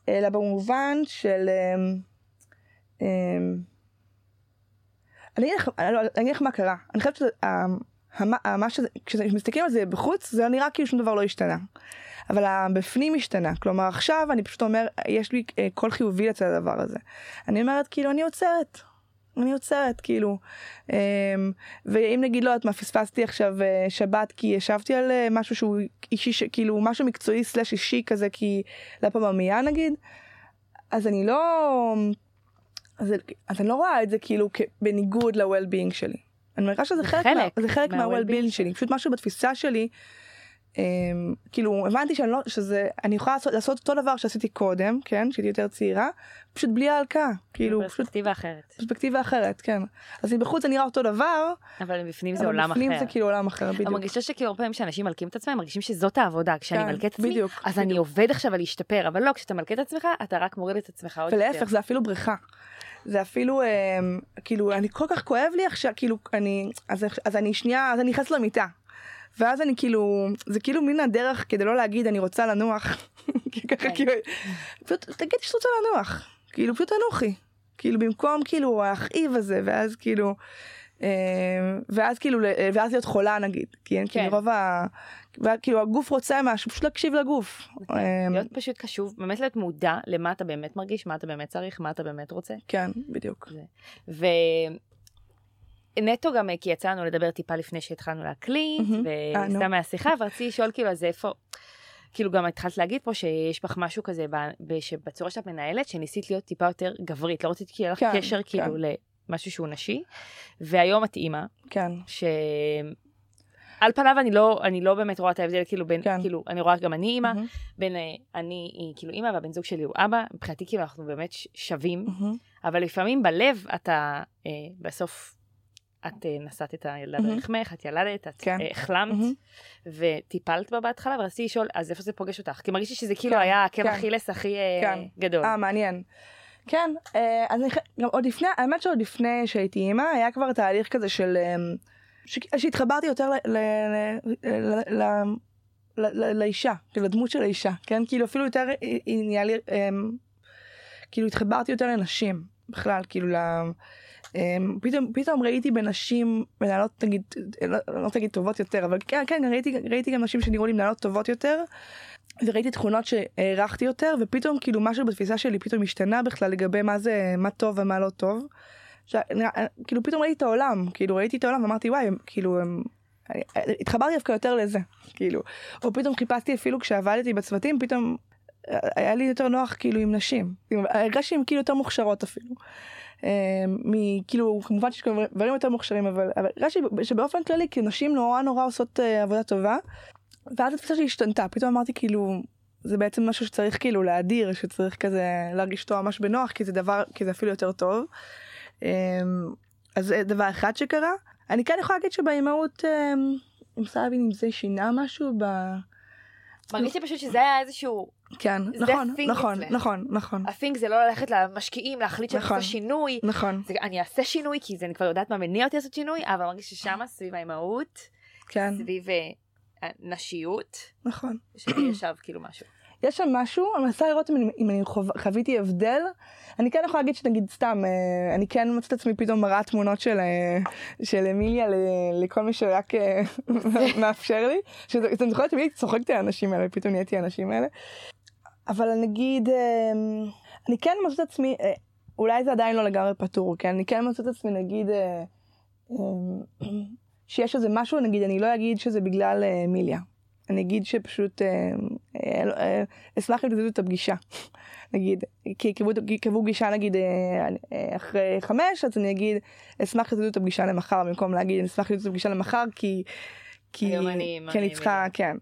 [SPEAKER 1] אלא במובן של אמ, אמ, אני אגיד לך מה קרה. אני חושבת כשמסתכלים על זה בחוץ זה נראה כאילו שום דבר לא השתנה. אבל הבפנים השתנה. כלומר עכשיו אני פשוט אומר יש לי אה, קול חיובי לצד הדבר הזה. אני אומרת כאילו אני עוצרת אני עוצרת כאילו. אמ, ואם נגיד לא יודעת מה פספסתי עכשיו אה, שבת כי ישבתי על אה, משהו שהוא אישי כאילו משהו מקצועי סלאש אישי כזה כי לא במיה נגיד אז אני לא אז, אז אני לא רואה את זה כאילו בניגוד ל-well-being שלי. אני מרגישה שזה חלק, חלק, מה, זה חלק מה-well-being שלי. פשוט משהו בתפיסה שלי Um, כאילו הבנתי שאני לא שזה אני יכולה לעשות, לעשות אותו דבר שעשיתי קודם כן שהייתי יותר צעירה פשוט בלי ההלקאה כאילו
[SPEAKER 2] פרספקטיבה אחרת
[SPEAKER 1] פרספקטיבה אחרת כן אז בחוץ זה נראה אותו דבר
[SPEAKER 2] אבל בפנים זה עולם
[SPEAKER 1] אחר.
[SPEAKER 2] בפנים
[SPEAKER 1] זה כאילו עולם אחר בדיוק.
[SPEAKER 2] אני מרגישה שכאילו הרבה פעמים שאנשים מלקים את עצמם מרגישים שזאת העבודה כשאני כן, מלכה את עצמי בדיוק, אז בדיוק. אני עובד עכשיו על להשתפר אבל לא כשאתה מלכה את עצמך אתה רק מוריד את עצמך עוד
[SPEAKER 1] יותר. ולהפך זה אפילו בריכה. זה אפילו אה, כאילו אני כל כך כואב לי עכשיו כאילו אני אז, אז אני שנייה אז אני נכנסת למיטה ואז אני כאילו, זה כאילו מן הדרך כדי לא להגיד אני רוצה לנוח. [laughs] ככה כן. כאילו, פשוט תגידי שאת רוצה לנוח, כאילו פשוט תנוחי. כאילו במקום כאילו האכאיב הזה ואז כאילו אה, ואז כאילו, ואז להיות חולה נגיד, כי אין
[SPEAKER 2] כן.
[SPEAKER 1] כאילו רוב ה... כאילו הגוף רוצה משהו, פשוט להקשיב לגוף. אה,
[SPEAKER 2] להיות פשוט קשוב, באמת להיות מודע למה אתה באמת מרגיש, מה אתה באמת צריך, מה אתה באמת רוצה.
[SPEAKER 1] כן, בדיוק.
[SPEAKER 2] ונטו גם, אה, כי יצא לנו לדבר טיפה לפני שהתחלנו להקליט.
[SPEAKER 1] אה, נו.
[SPEAKER 2] וסתם מהשיחה, ורציתי לשאול כאילו, אז איפה... כאילו גם התחלת להגיד פה שיש בך משהו כזה ב- ב- שבצורה שאת מנהלת, שניסית להיות טיפה יותר גברית, לא רציתי שיהיה לך
[SPEAKER 1] כן,
[SPEAKER 2] קשר כאילו
[SPEAKER 1] כן.
[SPEAKER 2] למשהו שהוא נשי, והיום את אימא,
[SPEAKER 1] כן,
[SPEAKER 2] ש... על פניו אני לא, אני לא באמת רואה את ההבדל, כאילו בין,
[SPEAKER 1] כן.
[SPEAKER 2] כאילו, אני רואה גם אני אימא,
[SPEAKER 1] מהמם,
[SPEAKER 2] בין אה, אני היא כאילו אימא והבן זוג שלי הוא אבא, מבחינתי כאילו אנחנו באמת שווים,
[SPEAKER 1] מהמם,
[SPEAKER 2] אבל לפעמים בלב אתה אה, בסוף, את אה, נשאת את הילדה. ברחמך, את ילדת, את
[SPEAKER 1] כן.
[SPEAKER 2] אה, החלמת. וטיפלת בה בהתחלה, ורציתי לשאול, אז איפה זה פוגש אותך? כי מרגיש לי שזה כאילו
[SPEAKER 1] כן,
[SPEAKER 2] היה עקב
[SPEAKER 1] כן.
[SPEAKER 2] אכילס הכי אה. גדול.
[SPEAKER 1] אה, מעניין. כן, אז גם עוד לפני, האמת שעוד לפני שהייתי אימא, היה כבר תהליך כזה של, שהתחברתי יותר לאישה, כאילו לדמות של האישה, כן? כאילו אפילו יותר, היא נהיה לי, כאילו התחברתי יותר לנשים, בכלל, כאילו ל... אה, פתאום, פתאום ראיתי בנשים מנהלות נגיד, לא, לא להגיד טובות יותר, אבל כן, כן, ראיתי, ראיתי גם נשים שנראו לי מנהלות טובות יותר, וראיתי תכונות שהערכתי יותר ופתאום כאילו משהו בתפיסה שלי פתאום השתנה בכלל לגבי מה זה מה טוב ומה לא טוב. ש... כאילו פתאום ראיתי את העולם כאילו ראיתי את העולם ואמרתי וואי כאילו הם... התחברתי דווקא יותר לזה כאילו או פתאום חיפשתי אפילו כשעבדתי בצוותים פתאום אה, היה לי יותר נוח כאילו עם נשים הרגשתי שהן כאילו יותר מוכשרות אפילו. מכאילו כמובן שיש דברים יותר מוכשרים אבל הרגשתי שבאופן כללי כאילו נשים נורא נורא עושות אה, עבודה טובה. ואז התפיסה שלי השתנתה פתאום אמרתי כאילו זה בעצם משהו שצריך כאילו להדיר שצריך כזה להרגיש אותו ממש בנוח כי זה דבר כי זה אפילו יותר טוב. אמ, אז זה דבר אחד שקרה אני כן יכולה להגיד שבאימהות אמ, אם סבי אם זה שינה משהו ב...
[SPEAKER 2] מרגיש לי פשוט שזה היה איזשהו,
[SPEAKER 1] כן נכון
[SPEAKER 2] thing
[SPEAKER 1] נכון
[SPEAKER 2] אצלך.
[SPEAKER 1] נכון נכון
[SPEAKER 2] הפינג זה לא ללכת למשקיעים, להחליט שאני
[SPEAKER 1] נכון.
[SPEAKER 2] עושה שינוי,
[SPEAKER 1] נכון
[SPEAKER 2] אני אעשה שינוי כי אני כבר יודעת מה מניע אותי לעשות שינוי, אבל מרגיש ששמה סביב האימהות,
[SPEAKER 1] כן
[SPEAKER 2] סביב אה, הנשיות,
[SPEAKER 1] נכון
[SPEAKER 2] שלי [coughs] ישב כאילו משהו.
[SPEAKER 1] יש שם משהו, אני מנסה לראות אם אני, אם אני חו, חוויתי הבדל. אני כן יכולה להגיד שנגיד סתם, אה, אני כן מוצאת את עצמי פתאום מראה תמונות של, אה, של אמיליה ל, לכל מי שרק [laughs] מאפשר לי. שזה- אתם זוכרות תמיד צוחקתי על האנשים האלה, פתאום נהייתי האנשים האלה. אבל נגיד, אה, אני כן מוצאת את עצמי, אה, אולי זה עדיין לא לגמרי פתור, כן? אני כן מוצאת את עצמי נגיד, אה, אה, שיש איזה משהו, נגיד, אני לא אגיד שזה בגלל אה, אמיליה. אני אגיד שפשוט אה, אשמח אם תזיזו את הפגישה. [laughs] נגיד, כי קבעו- פגישה נגיד אחרי חמש, אז אני אגיד, אשמח שתזיזו את הפגישה למחר, במקום להגיד, אשמח שתזיזו את הפגישה למחר, כי... כי, כי אני צריכה, כן.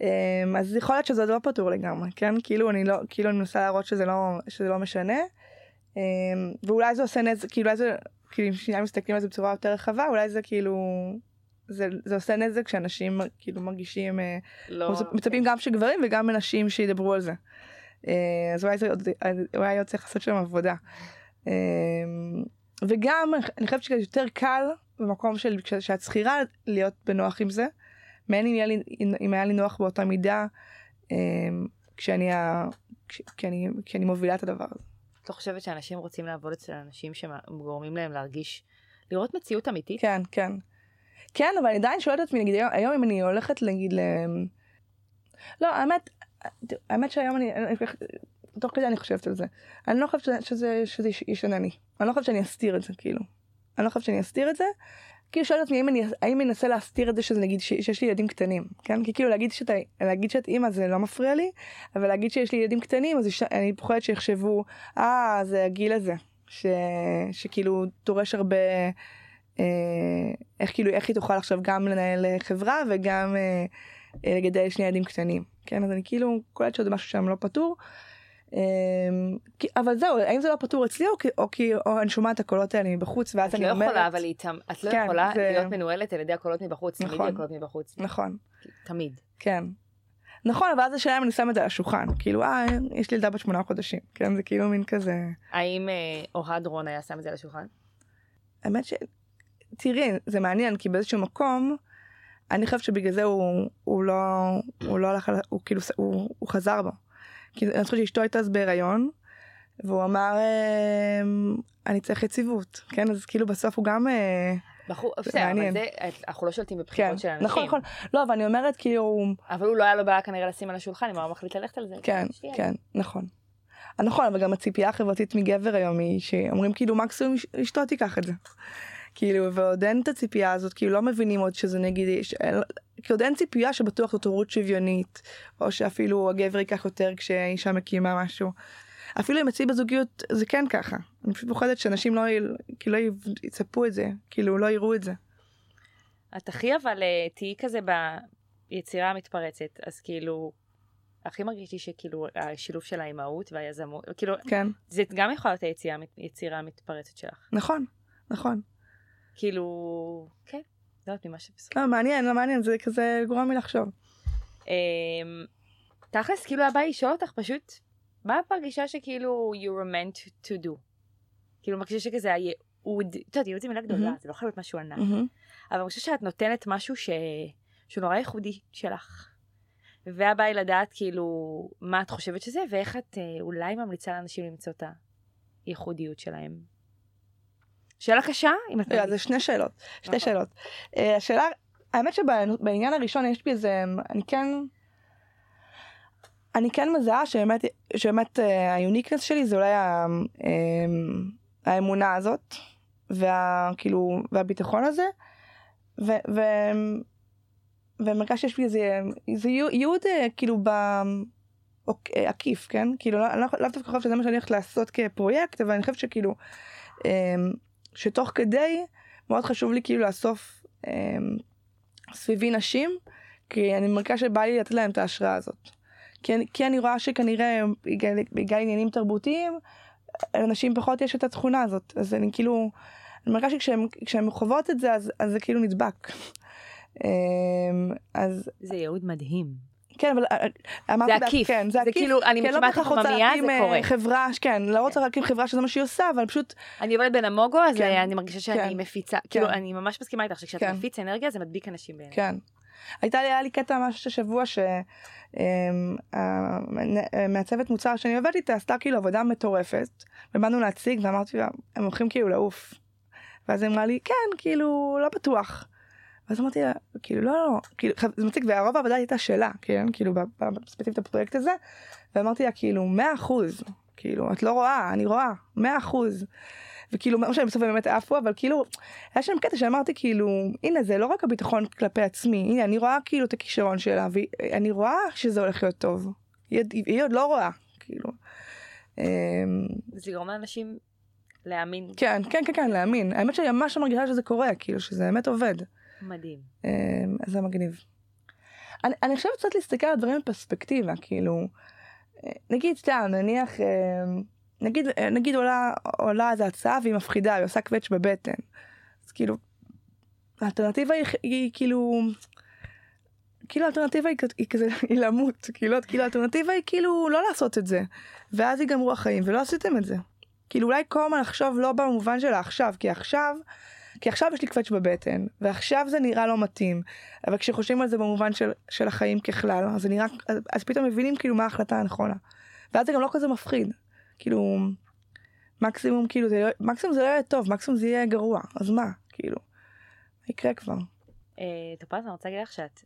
[SPEAKER 1] אמ, אז יכול להיות שזה לא פתור לגמרי, כן? כאילו אני לא, כאילו אני מנסה להראות שזה לא, שזה לא משנה. אמ, ואולי זה עושה נזק, כאילו אולי זה, כאילו אם שנייה מסתכלים על זה בצורה יותר רחבה, אולי זה כאילו, זה, זה עושה נזק שאנשים כאילו מרגישים, אה,
[SPEAKER 2] לא...
[SPEAKER 1] אנחנו מצפים גם שגברים וגם מנשים שידברו על זה. אה, אז אולי זה עוד, אולי עוד צריך לעשות שם עבודה. אה, וגם אני חושבת שזה יותר קל במקום של שאת שכירה להיות בנוח עם זה. מעין אם היה לי, אם היה לי נוח באותה מידה אה, כשאני, ה- כש- כי אני, כי אני מובילה את הדבר הזה.
[SPEAKER 2] את לא חושבת שאנשים רוצים לעבוד אצל אנשים שגורמים להם להרגיש, לראות מציאות אמיתית?
[SPEAKER 1] כן, כן. כן, אבל אני עדיין שואלת את עצמי, נגיד היום, אם אני הולכת נגיד ל... לא, האמת, האמת שהיום אני- תוך כדי אני חושבת על זה. אני לא חושבת שזה, שזה, שזה ישנה לי. אני לא חושבת שאני אסתיר את זה, כאילו. אני לא חושבת שאני אסתיר את זה. כאילו שואלת עצמי האם אני, האם אנסה להסתיר את זה שזה נגיד שיש לי ילדים קטנים, כן? כי כאילו להגיד שאתה, להגיד שאת אימא זה לא מפריע לי, אבל להגיד שיש לי ילדים קטנים אז אני פוחדת שיחשבו, אה, זה הגיל הזה, ש, שכאילו דורש הרבה, אה, איך כאילו, איך היא תוכל עכשיו גם לנהל אה, חברה וגם אה, אה, לגדל שני ילדים קטנים, כן? אז אני כאילו קולטת שזה משהו שם לא פתור. כי- אבל זהו, האם זה לא פתור אצלי או כי, או כי או אני שומעת את הקולות האלה מבחוץ ואז
[SPEAKER 2] את
[SPEAKER 1] אני
[SPEAKER 2] לא
[SPEAKER 1] אומרת,
[SPEAKER 2] יכולה, אבל להתאמ- את לא
[SPEAKER 1] כן,
[SPEAKER 2] יכולה
[SPEAKER 1] זה-
[SPEAKER 2] להיות מנוהלת על ידי הקולות מבחוץ, תמיד
[SPEAKER 1] נכון.
[SPEAKER 2] יהיו קולות מבחוץ,
[SPEAKER 1] נכון.
[SPEAKER 2] תמיד.
[SPEAKER 1] כן. נכון, אבל אז השאלה אם אני שם את זה על השולחן, כאילו, אה, יש לי ילדה בת שמונה חודשים, כן, זה כאילו מין כזה,
[SPEAKER 2] האם אה, אוהד רון היה שם את זה על השולחן?
[SPEAKER 1] האמת ש... תראי, זה מעניין, כי באיזשהו מקום, אני חושבת שבגלל זה הוא, הוא לא, הוא לא הלך, הוא כאילו, הוא, הוא חזר בו. כי אני חושבת שאשתו הייתה אז בהיריון, והוא אמר, אמ, אני צריך יציבות, כן, אז כאילו בסוף הוא גם, אה,
[SPEAKER 2] בחור, בסדר, אבל. זה, אנחנו לא שולטים
[SPEAKER 1] כן,
[SPEAKER 2] בבחירות של אנשים.
[SPEAKER 1] נכון, נכון. לא, אבל אני אומרת כאילו,
[SPEAKER 2] אבל הוא לא היה לו בעיה כנראה לשים על השולחן, אם הוא מחליט ללכת על זה.
[SPEAKER 1] כן,
[SPEAKER 2] שתהיה.
[SPEAKER 1] כן, נכון. אה, נכון, אבל גם הציפייה החברתית מגבר היום היא שאומרים כאילו מקסימום אש- אשתו תיקח את זה. כאילו, ועוד אין את הציפייה הזאת, כאילו לא מבינים עוד שזה נגיד, ש- כי עוד אין ציפייה שבטוח זאת הורות שוויונית, או שאפילו הגבר ייקח יותר כשאישה מקימה משהו. אפילו אם אצלי בזוגיות זה כן ככה. אני פשוט פוחדת שאנשים לא, כאילו לא יצפו את זה, כאילו לא יראו את זה.
[SPEAKER 2] את הכי אבל אה, תהיי כזה ביצירה המתפרצת, אז כאילו, הכי מרגישתי שכאילו השילוב של האימהות והיזמות, כאילו,
[SPEAKER 1] כן,
[SPEAKER 2] זה גם יכול להיות היצירה, היצירה המתפרצת שלך.
[SPEAKER 1] נכון, נכון.
[SPEAKER 2] כאילו, כן, לא יודעת ממה שבסוף.
[SPEAKER 1] לא, מעניין, לא מעניין, זה כזה גורם לי לחשוב.
[SPEAKER 2] אמ, תכלס, כאילו הבא לשאול אותך פשוט, מה את מרגישה שכאילו you were meant to do? כאילו מרגישה שכזה הייעוד, את יודעת, ייעוד זה מילה גדולה. זה לא חייב להיות משהו ענק. אבל אני חושבת שאת נותנת משהו ש... שהוא נורא ייחודי שלך. והבא היא לדעת כאילו מה את חושבת שזה, ואיך את אה, אולי ממליצה לאנשים למצוא את הייחודיות שלהם. שאלה קשה.
[SPEAKER 1] רגע, זה שני שאלות, שתי
[SPEAKER 2] נכון.
[SPEAKER 1] שאלות. אה, השאלה, האמת שבעניין הראשון יש בי איזה, אני כן, אני כן מזהה שבאמת, שבאמת אה, היוניקנס שלי זה אולי אה, האמונה הזאת, והכאילו, והביטחון הזה, ו... ו ומרכז שיש בי איזה, איזה יו- ייעוד אה, כאילו ב... אוק- אה, עקיף, כן? כאילו, לא, לא, דווקא חושב שזה מה שאני הולכת לעשות כפרויקט, אבל אני חושבת שכאילו, אמ, שתוך כדי מאוד חשוב לי כאילו לאסוף אמ, סביבי נשים, כי אני מרגישה שבא לי לתת להם את ההשראה הזאת. כי אני, כי אני רואה שכנראה בגלל, בגלל עניינים תרבותיים, לנשים פחות יש את התכונה הזאת. אז אני כאילו, אני מרגישה שכשהן חוות את זה, אז, אז זה כאילו נדבק. [laughs] אמ, אז
[SPEAKER 2] זה ייעוד מדהים.
[SPEAKER 1] כן, אבל אה, אמרתי,
[SPEAKER 2] זה
[SPEAKER 1] בעצ-
[SPEAKER 2] עקיף.
[SPEAKER 1] כן, זה
[SPEAKER 2] זה
[SPEAKER 1] עקיף.
[SPEAKER 2] כאילו, אני
[SPEAKER 1] לא
[SPEAKER 2] נשמעת לך
[SPEAKER 1] רוצה
[SPEAKER 2] ממיה,
[SPEAKER 1] להקים,
[SPEAKER 2] זה
[SPEAKER 1] אה,
[SPEAKER 2] קורה.
[SPEAKER 1] חברה, כן, לא רוצה להקים חברה שזה מה שהיא עושה, אבל פשוט,
[SPEAKER 2] אני עובדת בנמוגו, אז
[SPEAKER 1] כן.
[SPEAKER 2] אה, אני מרגישה שאני
[SPEAKER 1] כן.
[SPEAKER 2] מפיצה, כאילו,
[SPEAKER 1] כן.
[SPEAKER 2] אני ממש מסכימה איתך שכשאת
[SPEAKER 1] כן.
[SPEAKER 2] מפיץ אנרגיה זה מדביק אנשים בעיניי.
[SPEAKER 1] כן. הייתה לי, היה לי קטע ממש השבוע שהמעצבת מוצר שאני עובדת איתה עשתה כאילו עבודה מטורפת, ובאנו להציג ואמרתי לה, הם הולכים כאילו לעוף. ואז היא אמרה לי, כן, כאילו, לא בטוח. ואז אמרתי לה, כאילו, לא, לא, כאילו, זה מציג, והרוב העבודה הייתה שלה, כן, כאילו, ב- ב- ספציפית הפרויקט הזה, ואמרתי לה, כאילו, מאה אחוז, כאילו, את לא רואה, אני רואה, מאה אחוז. וכאילו, לא משנה, בסוף הם באמת עפו, אבל כאילו, היה שם קטע שאמרתי, כאילו, הנה, זה לא רק הביטחון כלפי עצמי, הנה, אני רואה כאילו את הכישרון שלה, ואני רואה שזה הולך להיות טוב. היא, עוד- היא עוד לא רואה, כאילו. אמ,
[SPEAKER 2] זה לגרום לאנשים להאמין.
[SPEAKER 1] כן, כן, כן, כן, להאמין. האמת שאני ממש מרגישה שזה קורה, כאילו, שזה באמת עובד.
[SPEAKER 2] מדהים.
[SPEAKER 1] אמ, אז זה מגניב. אני, אני חושבת קצת להסתכל על הדברים בפרספקטיבה, כאילו, אה, נגיד סתם, נניח, אמ, נגיד, אה, נגיד עולה, עולה איזו הצעה והיא מפחידה, היא עושה קווץ' בבטן. אז כאילו, האלטרנטיבה היא, היא כאילו, כאילו האלטרנטיבה היא, היא כזה, [laughs] היא למות, כאילו, כאילו האלטרנטיבה היא כאילו לא לעשות את זה. ואז ייגמרו החיים, ולא עשיתם את זה. כאילו אולי כל הזמן לחשוב לא במובן של העכשיו, כי עכשיו, כי עכשיו יש לי קווץ' בבטן, ועכשיו זה נראה לא מתאים. אבל כשחושבים על זה במובן של, של החיים ככלל, אז זה נראה, אז, אז פתאום מבינים כאילו מה ההחלטה הנכונה. ואז זה גם לא כזה מפחיד. כאילו, מקסימום כאילו זה לא, מקסימום זה לא יהיה טוב, מקסימום זה יהיה גרוע, אז מה, כאילו, יקרה כבר?
[SPEAKER 2] אה, טופז, אני רוצה להגיד לך שאת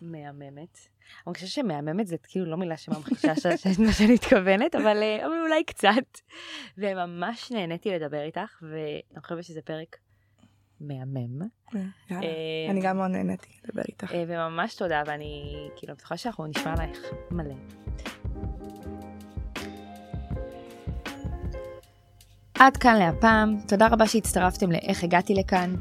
[SPEAKER 2] מהממת. אני חושבת שמהממת זה כאילו לא מילה שממחישה ש- [laughs] ש- מה שאני מתכוונת, אבל אה, אבל אולי קצת. וממש נהניתי לדבר איתך, ואני חושבת שזה פרק מהמם.
[SPEAKER 1] יאללה.
[SPEAKER 2] אה,
[SPEAKER 1] אני גם מאוד נהניתי לדבר איתך.
[SPEAKER 2] אה, וממש תודה, ואני כאילו בטוחה שאנחנו נשמע עלייך מלא. עד כאן להפעם, תודה רבה שהצטרפתם לאיך הגעתי לכאן.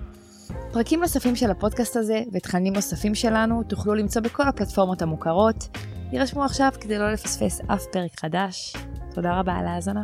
[SPEAKER 2] פרקים נוספים של הפודקאסט הזה ותכנים נוספים שלנו תוכלו למצוא בכל הפלטפורמות המוכרות. יירשמו עכשיו כדי לא לפספס אף פרק חדש. תודה רבה על ההאזנה.